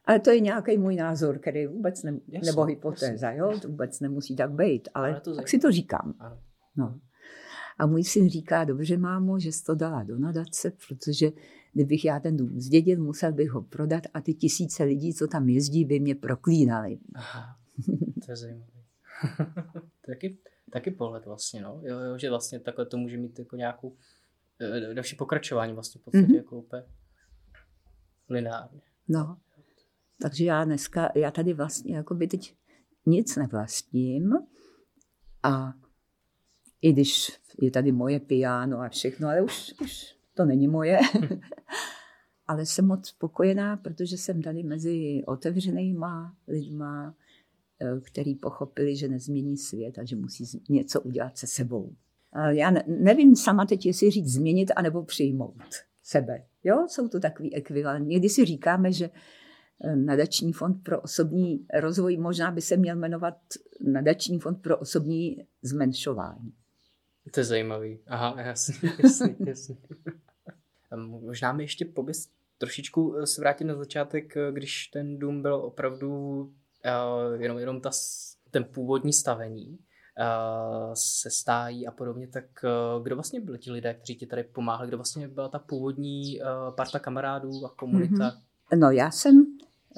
Ale to je nějaký můj názor, který vůbec ne, Jasně, nebo hypotéza, jasně, jo, jasně. to vůbec nemusí tak být, ale, Ale to tak si to říkám. Ano. No. A můj syn říká, dobře mámo, že jsi to dala do nadace, protože kdybych já ten dům zdědil, musel bych ho prodat a ty tisíce lidí, co tam jezdí, by mě proklínali. Aha, to je zajímavé. taky, taky pohled vlastně, no. Jo, jo, že vlastně takhle to může mít jako nějakou eh, další pokračování vlastně v podstatě Mhm. jako úplně lineárně. No. Takže já dneska, já tady vlastně jako by teď nic nevlastním a i když je tady moje piano a všechno, ale už, už to není moje. ale jsem moc spokojená, protože jsem tady mezi otevřenýma lidma, eh, který pochopili, že nezmění svět a že musí něco udělat se sebou. A Já ne, nevím sama teď, jestli říct změnit anebo přijmout sebe. Jo, jsou to takový ekvivalent. Někdy si říkáme, že eh, nadační fond pro osobní rozvoj možná by se měl jmenovat nadační fond pro osobní zmenšování. To je zajímavý. Aha, jasně, jasně, jasně. Možná mi ještě pobys trošičku eh, se vrátit na začátek, eh, když ten dům byl opravdu uh, jenom, jenom ta, ten původní stavení se stájí a podobně, tak uh, kdo vlastně byli ti lidé, kteří ti tady pomáhali, kdo vlastně byla ta původní uh, parta kamarádů a komunita? Mm-hmm. No já jsem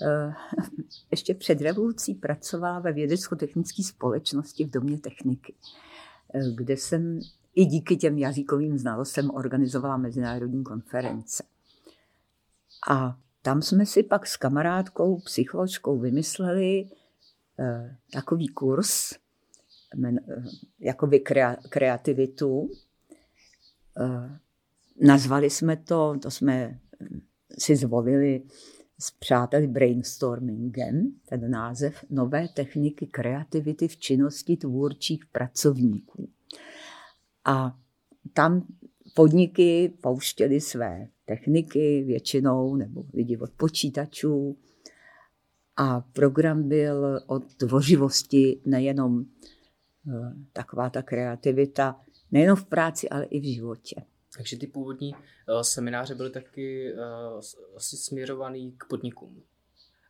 eh, ještě před revolucí pracovala ve vědecko-technické společnosti v Domě techniky, eh, kde jsem i díky těm jazykovým znalostem organizovala mezinárodní konference. A tam jsme si pak s kamarádkou, psycholožkou vymysleli eh, takový kurz, eh, jakoby krea, kreativitu. Eh, nazvali jsme to, to jsme eh, si zvolili s přáteli brainstormingem, ten název Nové techniky kreativity v činnosti tvůrčích pracovníků. A tam podniky pouštěly své techniky většinou, nebo lidi od počítačů. A program byl o tvořivosti, nejenom eh, taková ta kreativita, nejenom v práci, ale i v životě. Takže ty původní uh, semináře byly taky uh, asi směřovaný k podnikům.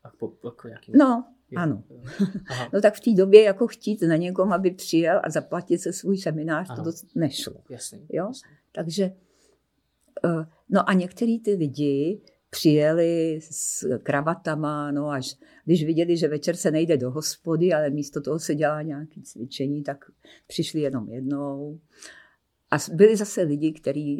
A k, po, k nějakým... No, jo, ano. Aha. No tak v té době jako chtít na někom, aby přijel a zaplatit se svůj seminář, Aha. to dost nešlo. Jasný, jo? Jasný. Takže, uh, no a některý ty lidi přijeli s kravatama, no až když viděli, že večer se nejde do hospody, ale místo toho se dělá nějaké cvičení, tak přišli jenom jednou. A byli zase lidi, který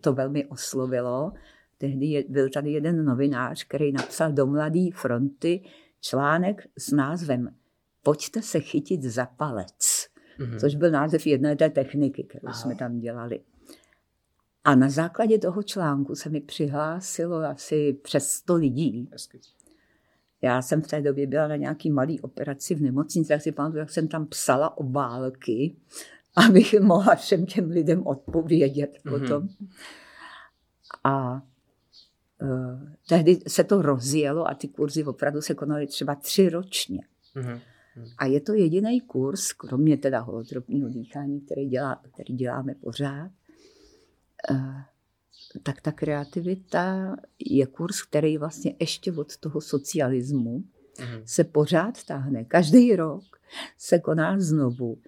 to velmi oslovilo. Tehdy byl tady jeden novinář, který napsal do Mladé fronty článek s názvem Pojďte se chytit za palec, mm-hmm. což byl název jedné té techniky, kterou Aha. jsme tam dělali. A na základě toho článku se mi přihlásilo asi přes 100 lidí. Já jsem v té době byla na nějaký malý operaci v nemocnici, tak si pamatuju, jak jsem tam psala obálky, abych mohla všem těm lidem odpovědět mm-hmm. potom. A uh, tehdy se to rozjelo a ty kurzy opravdu se konaly třeba tři ročně. Mm-hmm. A je to jediný kurz, kromě teda holotropního dýchání, který, dělá, který děláme pořád, tak ta kreativita je kurz, který vlastně ještě od toho socialismu mm-hmm. se pořád táhne. Každý rok se koná znovu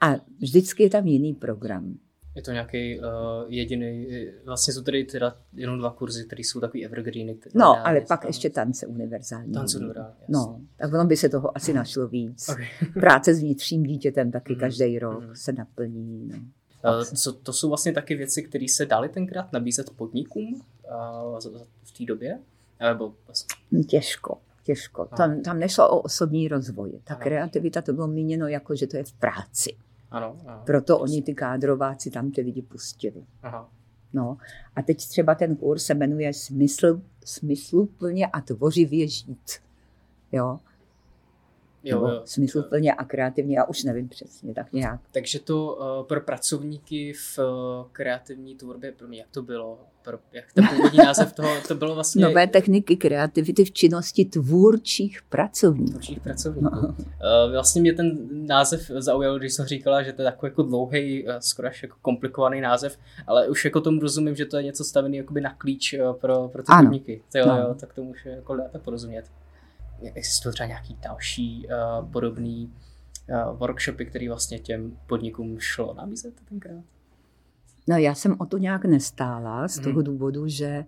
a vždycky je tam jiný program. Je to nějaký uh, jediný, vlastně jsou tady teda jenom dva kurzy, které jsou takový evergreeny. No, ale pak tam... ještě tance univerzální. Tance univerzální, No, tak ono by se toho asi našlo víc. Okay. Práce s vnitřním dítětem taky mm. každý rok mm. se naplní. No. Uh, co, to jsou vlastně taky věci, které se daly tenkrát nabízet podnikům uh, v té době? Nebo vlastně... Těžko těžko. Tam, tam nešlo o osobní rozvoj. Ta ano. kreativita to bylo míněno jako, že to je v práci. Ano, ano. Proto oni ty kádrováci tam ty lidi pustili. Aha. No. A teď třeba ten kurz se jmenuje Smysl, Smysluplně a tvořivě žít. Jo? Jo, jo. smysluplně a kreativně, já už nevím přesně, tak nějak. Takže to uh, pro pracovníky v uh, kreativní tvorbě, pro mě, jak to bylo? Pro, jak ten původní název toho, to bylo vlastně... Nové techniky kreativity v činnosti tvůrčích pracovníků. Tvůrčích pracovníků. No. Uh, vlastně mě ten název zaujal, když jsem říkala, že to je takový jako dlouhý, uh, skoro až jako komplikovaný název, ale už jako tomu rozumím, že to je něco stavený jakoby na klíč uh, pro, pro ty podniky. To jo, no. jo, tak tomu už jako lépe porozumět existují třeba nějaký další uh, podobný uh, workshopy, které vlastně těm podnikům šlo nabízet tenkrát? No já jsem o to nějak nestála z toho hmm. důvodu, že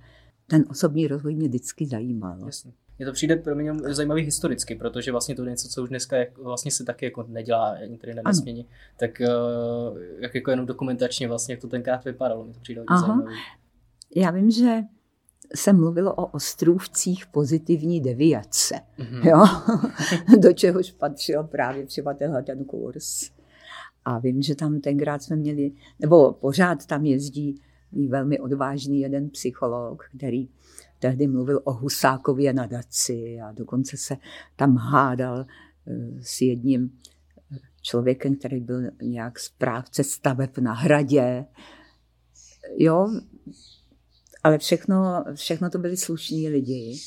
ten osobní rozvoj mě vždycky zajímal. Jasně. Mně to přijde pro mě zajímavý historicky, protože vlastně to je něco, co už dneska jak, vlastně se taky jako nedělá ani tady na nesmění, tak uh, jak jako jenom dokumentačně vlastně, jak to tenkrát vypadalo, mi to přijde Aha. zajímavý. Já vím, že se mluvilo o ostrůvcích pozitivní deviace, mm-hmm. jo? do čehož patřil právě třeba tenhle ten kurz. A vím, že tam tenkrát jsme měli, nebo pořád tam jezdí velmi odvážný jeden psycholog, který tehdy mluvil o Husákově nadaci a dokonce se tam hádal eh, s jedním člověkem, který byl nějak správce staveb na hradě. Jo, ale všechno, všechno to byli slušní lidi,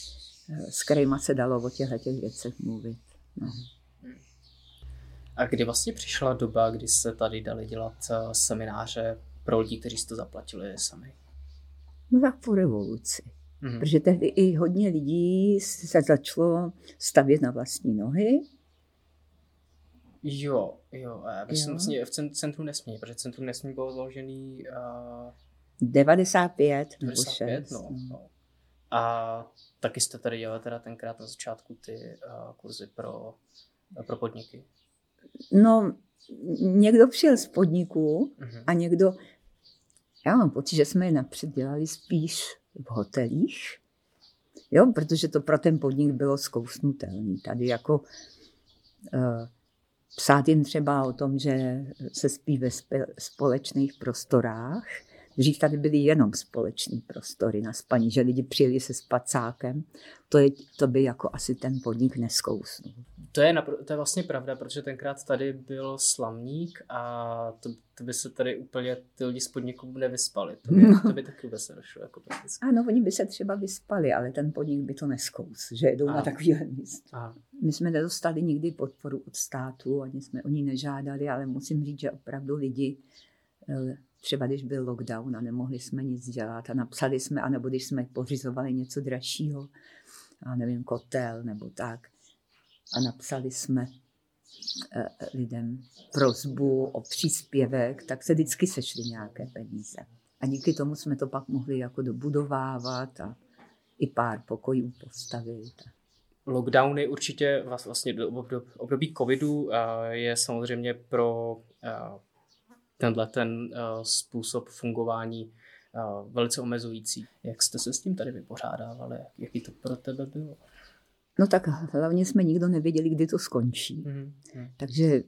s kterými se dalo o těchto těch věcech mluvit. No. A kdy vlastně přišla doba, kdy se tady dali dělat eh, semináře pro lidi, kteří si to zaplatili sami? No tak po revoluci. Mm-hmm. Protože tehdy i hodně lidí se začalo stavět na vlastní nohy. Jo, jo. Já myslím, jo. vlastně v centru nesmí, protože centrum nesmí bylo založený uh 95 nebo 6. No, no. A taky jste tady dělali teda tenkrát na začátku ty uh, kurzy pro, uh, pro podniky. No, někdo přijel z podniků uh-huh. a někdo, já mám pocit, že jsme je napřed dělali spíš v hotelích, jo, protože to pro ten podnik bylo zkousnutelný. Tady jako uh, psát jim třeba o tom, že se spí ve společných prostorách, Dřív tady byly jenom společné prostory na spaní, že lidi přijeli se spacákem. To, je, to by jako asi ten podnik neskousnul. To je, napr- to je vlastně pravda, protože tenkrát tady byl slamník a to, to by se tady úplně ty lidi z podniku nevyspali. To by, no. to by taky vůbec nedošlo. Jako prakticky. Ano, oni by se třeba vyspali, ale ten podnik by to neskous, že jedou a. na takovýhle místo. My jsme nedostali nikdy podporu od státu, ani jsme o ní nežádali, ale musím říct, že opravdu lidi eh, třeba když byl lockdown a nemohli jsme nic dělat a napsali jsme, anebo když jsme pořizovali něco dražšího, a nevím, kotel nebo tak, a napsali jsme eh, lidem prozbu o příspěvek, tak se vždycky sešly nějaké peníze. A díky tomu jsme to pak mohli jako dobudovávat a i pár pokojů postavit. Lockdowny určitě vlastně do období covidu je samozřejmě pro tenhle ten způsob fungování velice omezující. Jak jste se s tím tady vypořádávali? Jaký to pro tebe bylo? No tak hlavně jsme nikdo nevěděli, kdy to skončí. Mm-hmm. Takže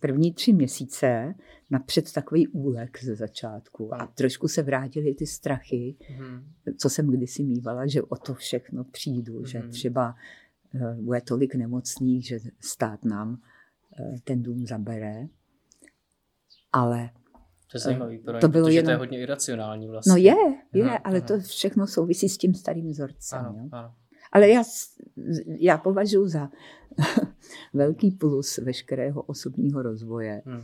první tři měsíce napřed takový úlek ze začátku a trošku se vrátily ty strachy, mm-hmm. co jsem kdysi mývala, že o to všechno přijdu, mm-hmm. že třeba uh, bude tolik nemocných, že stát nám uh, ten dům zabere. Ale to je zajímavý, pro to bylo protože jenom... to je hodně iracionální vlastně. No je, je, aha, ale aha. to všechno souvisí s tím starým vzorcem. Ano, jo? Ano. Ale já, já považuji za velký plus veškerého osobního rozvoje, hmm.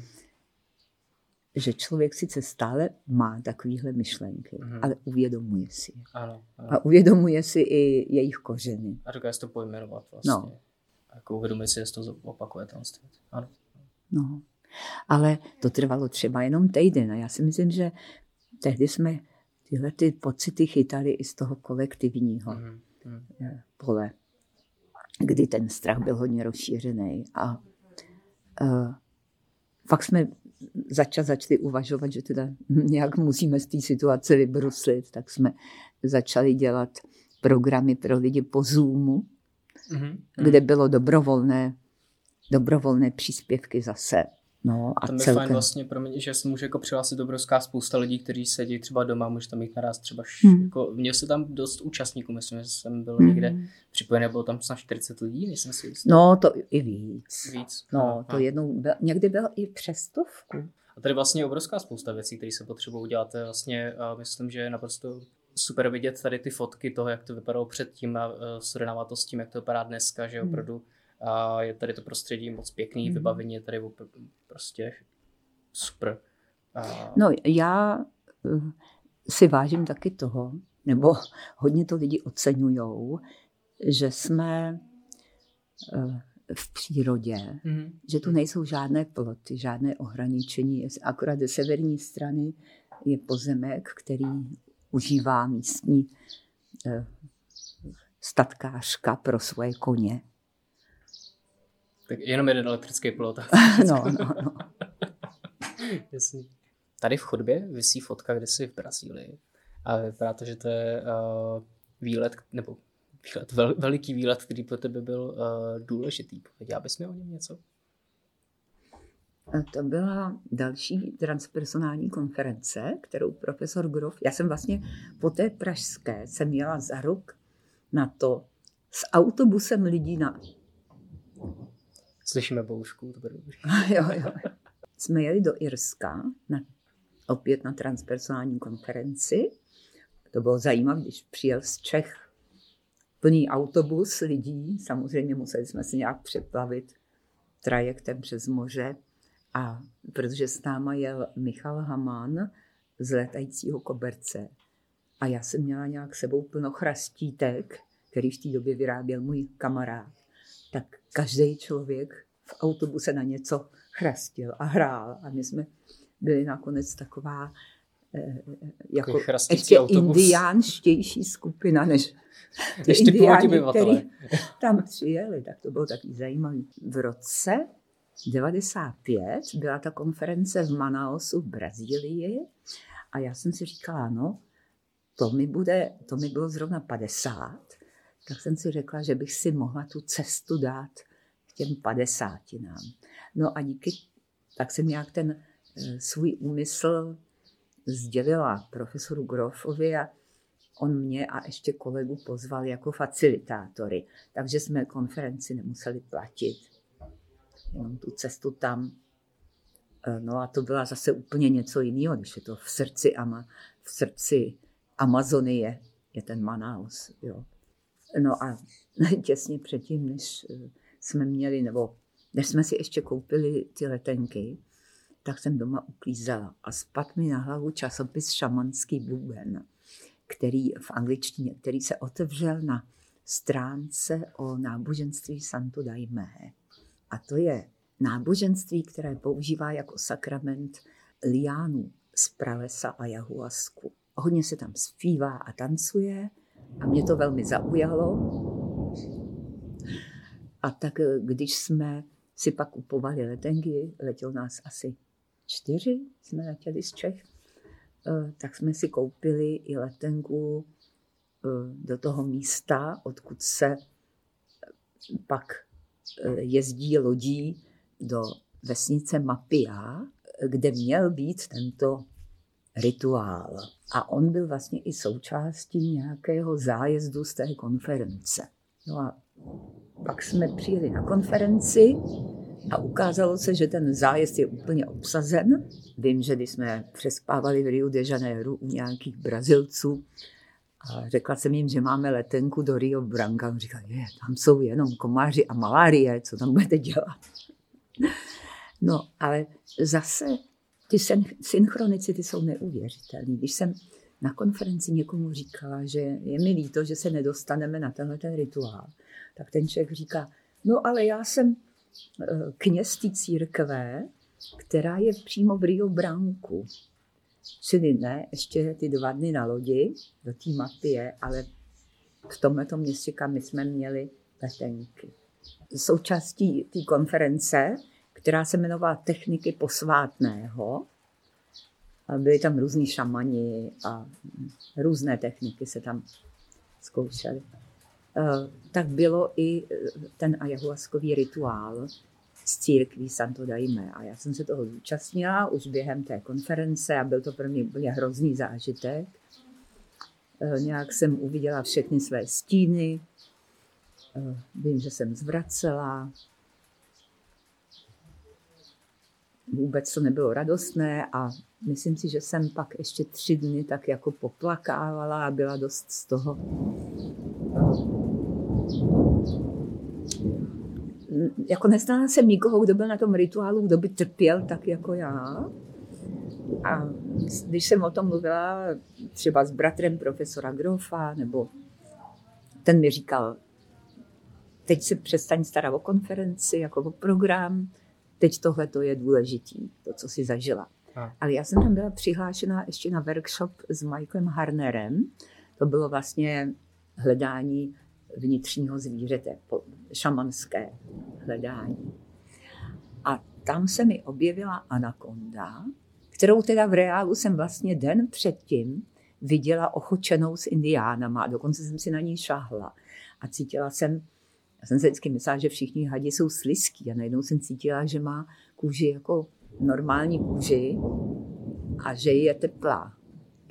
že člověk sice stále má takovéhle myšlenky, hmm. ale uvědomuje si je. Ano, ano. A uvědomuje si i jejich kořeny. A dokáže to pojmenovat vlastně. No. Jako uvědomuje si, že to opakuje ten Ano. No. Ale to trvalo třeba jenom týden a já si myslím, že tehdy jsme tyhle ty pocity chytali i z toho kolektivního. Hmm hmm. pole, kdy ten strach byl hodně rozšířený. A uh, fakt jsme začali, začali uvažovat, že teda nějak musíme z té situace vybruslit, tak jsme začali dělat programy pro lidi po Zoomu, mm-hmm. kde bylo dobrovolné, dobrovolné příspěvky zase No, a to je fajn vlastně pro mě, že se může jako přihlásit obrovská spousta lidí, kteří sedí třeba doma, může tam mít naraz třeba, hmm. jako, měl se tam dost účastníků, myslím, že jsem byl hmm. někde připojený, bylo tam snad 40 lidí, nejsem si jistý. No, to i víc. Víc. No, no to a. jednou, byl, někdy bylo i přes stovku. A tady vlastně je obrovská spousta věcí, které se potřebují udělat. Vlastně a myslím, že je naprosto super vidět tady ty fotky toho, jak to vypadalo předtím a srovnávat to s tím, jak to vypadá dneska, že hmm. opravdu a je tady to prostředí moc pěkný, mm. vybavení je tady prostě super. A... No já eh, si vážím taky toho, nebo hodně to lidi oceňují, že jsme eh, v přírodě, mm-hmm. že tu nejsou žádné ploty, žádné ohraničení. Akorát ze severní strany je pozemek, který užívá místní eh, statkářka pro svoje koně. Tak jenom jeden elektrický plot. no, no, no. Jasný. Tady v chodbě vysí fotka kde jsi v Brazílii. A vypadá to, že to je uh, výlet, nebo výlet, vel, veliký výlet, který pro tebe byl uh, důležitý. Pověděla bys mi o něm něco? To byla další transpersonální konference, kterou profesor Grof, já jsem vlastně po té pražské, jsem měla za rok na to s autobusem lidí na Slyšíme boušku, to bude dobrý. jo, jo. Jsme jeli do Irska, na, opět na transpersonální konferenci. To bylo zajímavé, když přijel z Čech plný autobus lidí. Samozřejmě museli jsme se nějak přeplavit trajektem přes moře. A protože s náma jel Michal Haman z letajícího koberce. A já jsem měla nějak sebou plno chrastítek, který v té době vyráběl můj kamarád tak každý člověk v autobuse na něco chrastil a hrál. A my jsme byli nakonec taková eh, jako ještě autobus. indiánštější skupina, než ještě indiáni, který tam přijeli. Tak to bylo taky zajímavé. V roce 95 byla ta konference v Manausu v Brazílii a já jsem si říkala, no, to mi, bude, to mi bylo zrovna 50 tak jsem si řekla, že bych si mohla tu cestu dát k těm padesátinám. No a díky, tak jsem nějak ten eh, svůj úmysl sdělila profesoru Grofovi a on mě a ještě kolegu pozval jako facilitátory, takže jsme konferenci nemuseli platit, jenom tu cestu tam. E, no a to byla zase úplně něco jiného, když je to v srdci, Ama, v srdci Amazonie, je ten Manaus. Jo. No a těsně předtím, než e, jsme měli, nebo než jsme si ještě koupili ty letenky, tak jsem doma uklízela a spad mi na hlavu časopis Šamanský buben který v angličtině, který se otevřel na stránce o náboženství Santo Daime. A to je náboženství, které používá jako sakrament liánu z pralesa a jahuasku. Hodně se tam zpívá a tancuje a mě to velmi zaujalo. A tak když jsme si pak kupovali letenky, letěl nás asi čtyři, jsme letěli z Čech, Eh, tak jsme si koupili i letenku eh, do toho místa, odkud se eh, pak jezdí lodí do vesnice Mapia, kde měl být tento rituál. A on byl vlastně i součástí nějakého zájezdu z té konference. No a pak jsme přijeli na konferenci a ukázalo se, že ten zájezd je úplně obsazen. Vím, že když jsme přespávali v Rio de Janeiro u nějakých Brazilců, a řekla jsem jim, že máme letenku do Rio Branca. On říkal, je, tam jsou jenom komáři a malárie, co tam budete dělat? No, ale zase ty synchronicity jsou neuvěřitelné. Když jsem na konferenci někomu říkala, že je mi líto, že se nedostaneme na tenhle ten rituál, tak ten člověk říká, no ale já jsem Eh, kněz té církve, která je přímo v Rio Branku. Čili ne, ještě ty dva dny na lodi do té mapie, ale v tomto městě, kam my jsme měli letenky. Součástí té konference, která se jmenovala Techniky posvátného, byly tam různí šamani a různé techniky se tam zkoušely. Eh, tak bylo i eh, ten ayahuaskový rituál z církví Santo Daime. A já jsem se toho zúčastnila už během té konference a byl to pro mě úplně hrozný zážitek. Eh, nějak jsem uviděla všechny své stíny, vím, že jsem zvracela, vůbec to nebylo radostné a myslím si, že jsem pak ještě tři dny tak jako poplakávala a byla dost z toho jako neznala jsem nikoho, kdo byl na tom rituálu, kdo by trpěl tak jako já. A když jsem o tom mluvila třeba s bratrem profesora Grofa, nebo ten mi říkal, teď se přestaň starat o konferenci, jako o program, teď tohle to je důležitý, to, co si zažila. A. Ale já jsem tam byla přihlášena ještě na workshop s Michaelem Harnerem. To bylo vlastně hledání vnitřního zvířete, šamanské hledání. A tam se mi objevila anakonda, kterou teda v reálu jsem vlastně den předtím viděla ochočenou s indiánama dokonce jsem si na ní šahla. A cítila jsem, já jsem se vždycky myslela, že všichni hadi jsou sliský a najednou jsem cítila, že má kůži jako normální kůži a že je teplá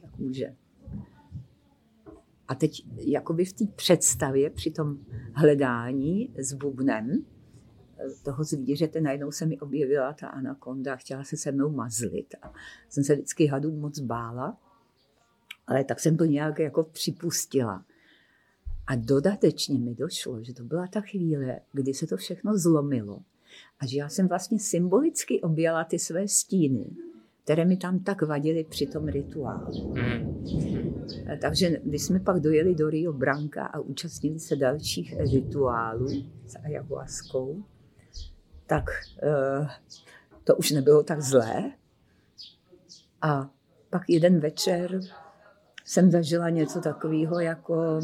ta kůže. A teď jakoby v té představě při tom hledání s bubnem toho zvířete najednou se mi objevila ta anakonda a chtěla se se mnou mazlit. A jsem se vždycky hadů moc bála, ale tak jsem to nějak jako připustila. A dodatečně mi došlo, že to byla ta chvíle, kdy se to všechno zlomilo a že já jsem vlastně symbolicky objela ty své stíny které mi tam tak vadily při tom rituálu. Mm. Takže když jsme pak dojeli do Rio Branca a účastnili se dalších rituálů s ayahuaskou, tak uh, to už nebylo tak zlé. A pak jeden večer jsem zažila něco takového jako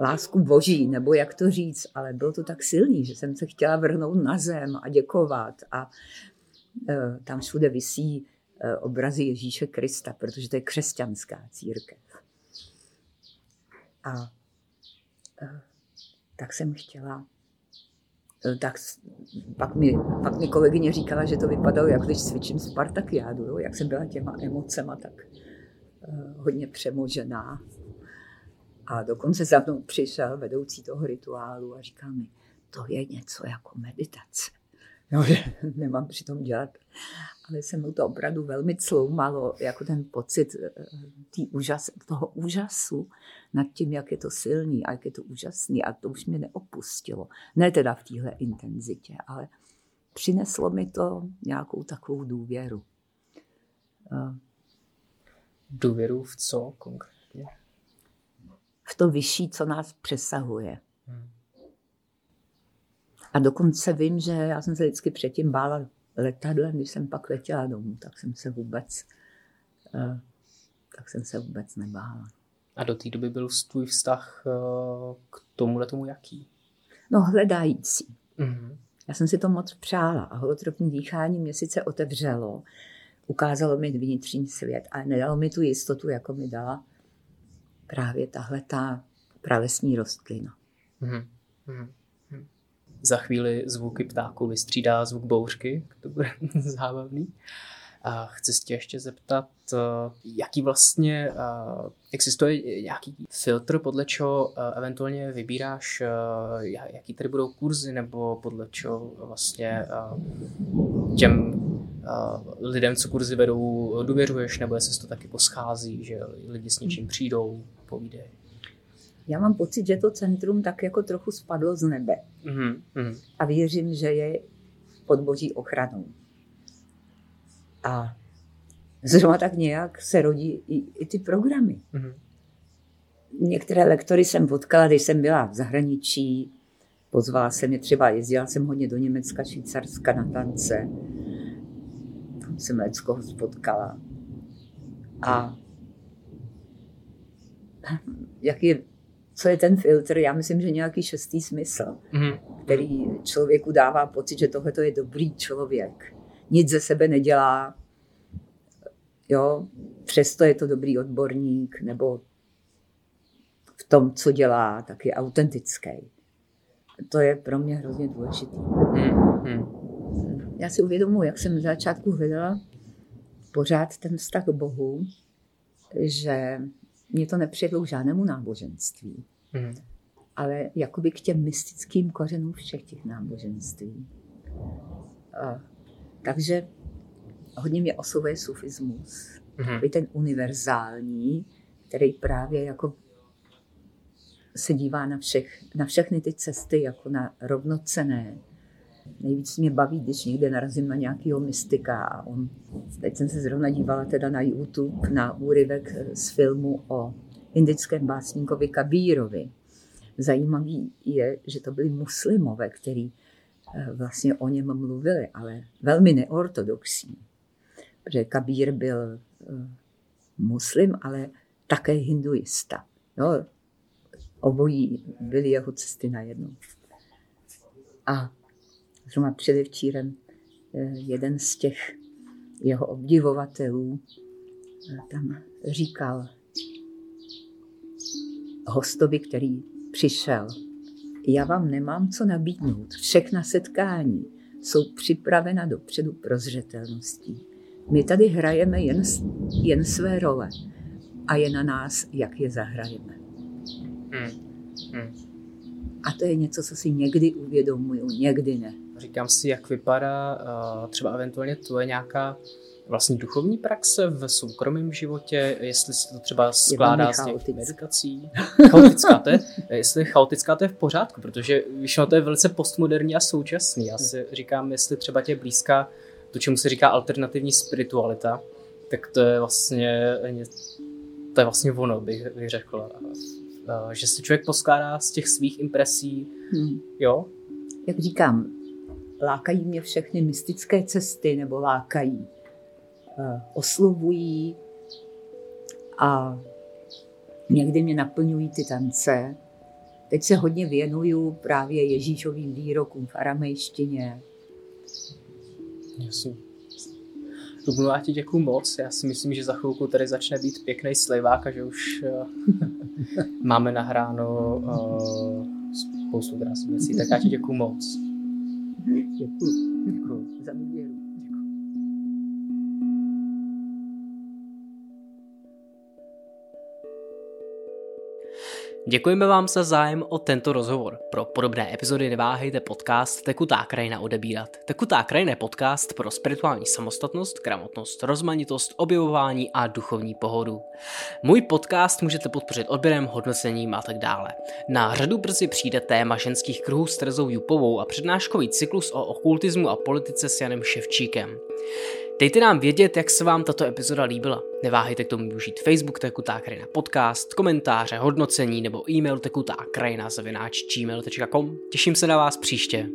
lásku boží, nebo jak to říct, ale bylo to tak silný, že jsem se chtěla vrhnout na zem a děkovat. A uh, tam všude visí Eh, obrazy Ježíše Krista, protože to je křesťanská církev. A eh, tak jsem chtěla eh, tak pak mi, pak mi kolegyně říkala, že to vypadalo, jak když cvičím Spartakiádu, jo? jak jsem byla těma emocema tak hodně přemožená. A dokonce za mnou přišel vedoucí toho rituálu a říkal mi, to je něco jako meditace. No, že nemám přitom dělat. Ale se mu to opravdu velmi cloumalo, jako ten pocit eh, tý úžas, toho úžasu nad tím, jak je to silný a jak je to úžasný. A to už mě neopustilo. Ne teda v téhle intenzitě, ale přineslo mi to nějakou takovou důvěru. Eh, důvěru v co konkrétně? V to vyšší, co nás přesahuje. Hmm. A dokonce vím, že já jsem se vždycky předtím bála letadlem, když jsem pak letěla domů, tak jsem se vůbec, eh, tak jsem se vůbec nebála. A do té doby byl tvůj vztah eh, k tomuhle tomu jaký? No hledající. Mm-hmm. Já jsem si to moc přála a holotropní dýchání mě sice otevřelo, ukázalo mi vnitřní svět, ale nedalo mi tu jistotu, jako mi dala právě tahle ta pralesní rostlina. Mm-hmm. Za chvíli zvuky ptáků vystřídá zvuk bouřky, to bude zábavný. A chci se tě ještě zeptat, eh, jaký vlastně eh, existuje nějaký filtr, podle čeho eh, eventuálně vybíráš, jaký tady budou kurzy, nebo podle čeho vlastně těm lidem, co kurzy vedou, důvěřuješ, nebo jestli se to taky poschází, že lidi s něčím přijdou, povídej. Já mám pocit, že to centrum tak jako trochu spadlo z nebe. Mm-hmm. A věřím, že je pod boží ochranou. A zrovna tak nějak se rodí i, i ty programy. Mm-hmm. Některé lektory jsem potkala, když jsem byla v zahraničí. Pozvala jsem je třeba, jezdila jsem hodně do Německa, Švýcarska na tance. Tam jsem Leckoho spotkala. A jak je, co je ten filtr? Já myslím, že nějaký šestý smysl, mm-hmm. který člověku dává pocit, že tohle je dobrý člověk nic ze sebe nedělá, jo, přesto je to dobrý odborník, nebo v tom, co dělá, tak je autentický. To je pro mě hrozně důležité. Hmm. Já si uvědomuji, jak jsem na začátku hledala pořád ten vztah k Bohu, že mě to nepřijedlo k žádnému náboženství, hmm. ale jakoby k těm mystickým kořenům všech těch náboženství. A takže hodně mě oslovuje sufismus. Mm-hmm. ten univerzální, který právě jako se dívá na, všech, na všechny ty cesty jako na rovnocené. Nejvíc mě baví, když někde narazím na nějakého mystika a on, teď jsem se zrovna dívala teda na YouTube na úryvek z filmu o indickém básníkovi Kabírovi. Zajímavý je, že to byli muslimové, který Eh, vlastně o něm mluvili, ale velmi neortodoxní. Protože Kabír byl eh, muslim, ale také hinduista. No, obojí byly jeho cesty najednou. A zrovna předevčírem eh, jeden z těch jeho obdivovatelů tam říkal hostovi, který přišel já vám nemám co nabídnout. Všechna setkání jsou připravena dopředu prozřetelností. My tady hrajeme jen, jen své role a je na nás, jak je zahrajeme. Hmm. Hmm. A to je něco, co si někdy uvědomuju, někdy ne. Říkám si, jak vypadá uh, třeba eventuálně tvoje nějaká vlastní duchovní praxe v soukromém životě, jestli se to třeba skládá z těch meditací. Chaotická, to je, jestli chaotická, to je v pořádku, protože víš, no, to je velice postmoderní a současný. Já si říkám, jestli třeba tě blízká to, čemu se říká alternativní spiritualita, tak to je vlastně, to je vlastně ono, bych, bych řekl. Že se člověk poskládá z těch svých impresí, hmm. jo? Jak říkám, lákají mě všechny mystické cesty, nebo lákají Eh, oslovují a někdy mě naplňují ty tance. Teď se hodně věnuju právě Ježíšovým výrokům v aramejštině. Jasně. Dubnu, já ti děkuju moc. Já si myslím, že za chvilku tady začne být pěkný slivák a že už uh, máme nahráno uh, spoustu krásných věcí. Tak já ti děkuju moc. Děkuju. Děkuju za důvěru. Děkujeme vám za zájem o tento rozhovor. Pro podobné epizody neváhejte podcast Tekutá krajina odebírat. Tekutá krajina je podcast pro spirituální samostatnost, gramotnost, rozmanitost, objevování a duchovní pohodu. Můj podcast můžete podpořit odběrem, hodnocením a tak dále. Na řadu brzy přijde téma ženských kruhů s Terezou Jupovou a přednáškový cyklus o okultismu a politice s Janem Ševčíkem. Dejte nám vědět, jak se vám tato epizoda líbila. Neváhejte k tomu využít Facebook Tekutá krajina podcast, komentáře, hodnocení nebo e-mail tekutá krajina zavináč gmail.com. Těším se na vás příště.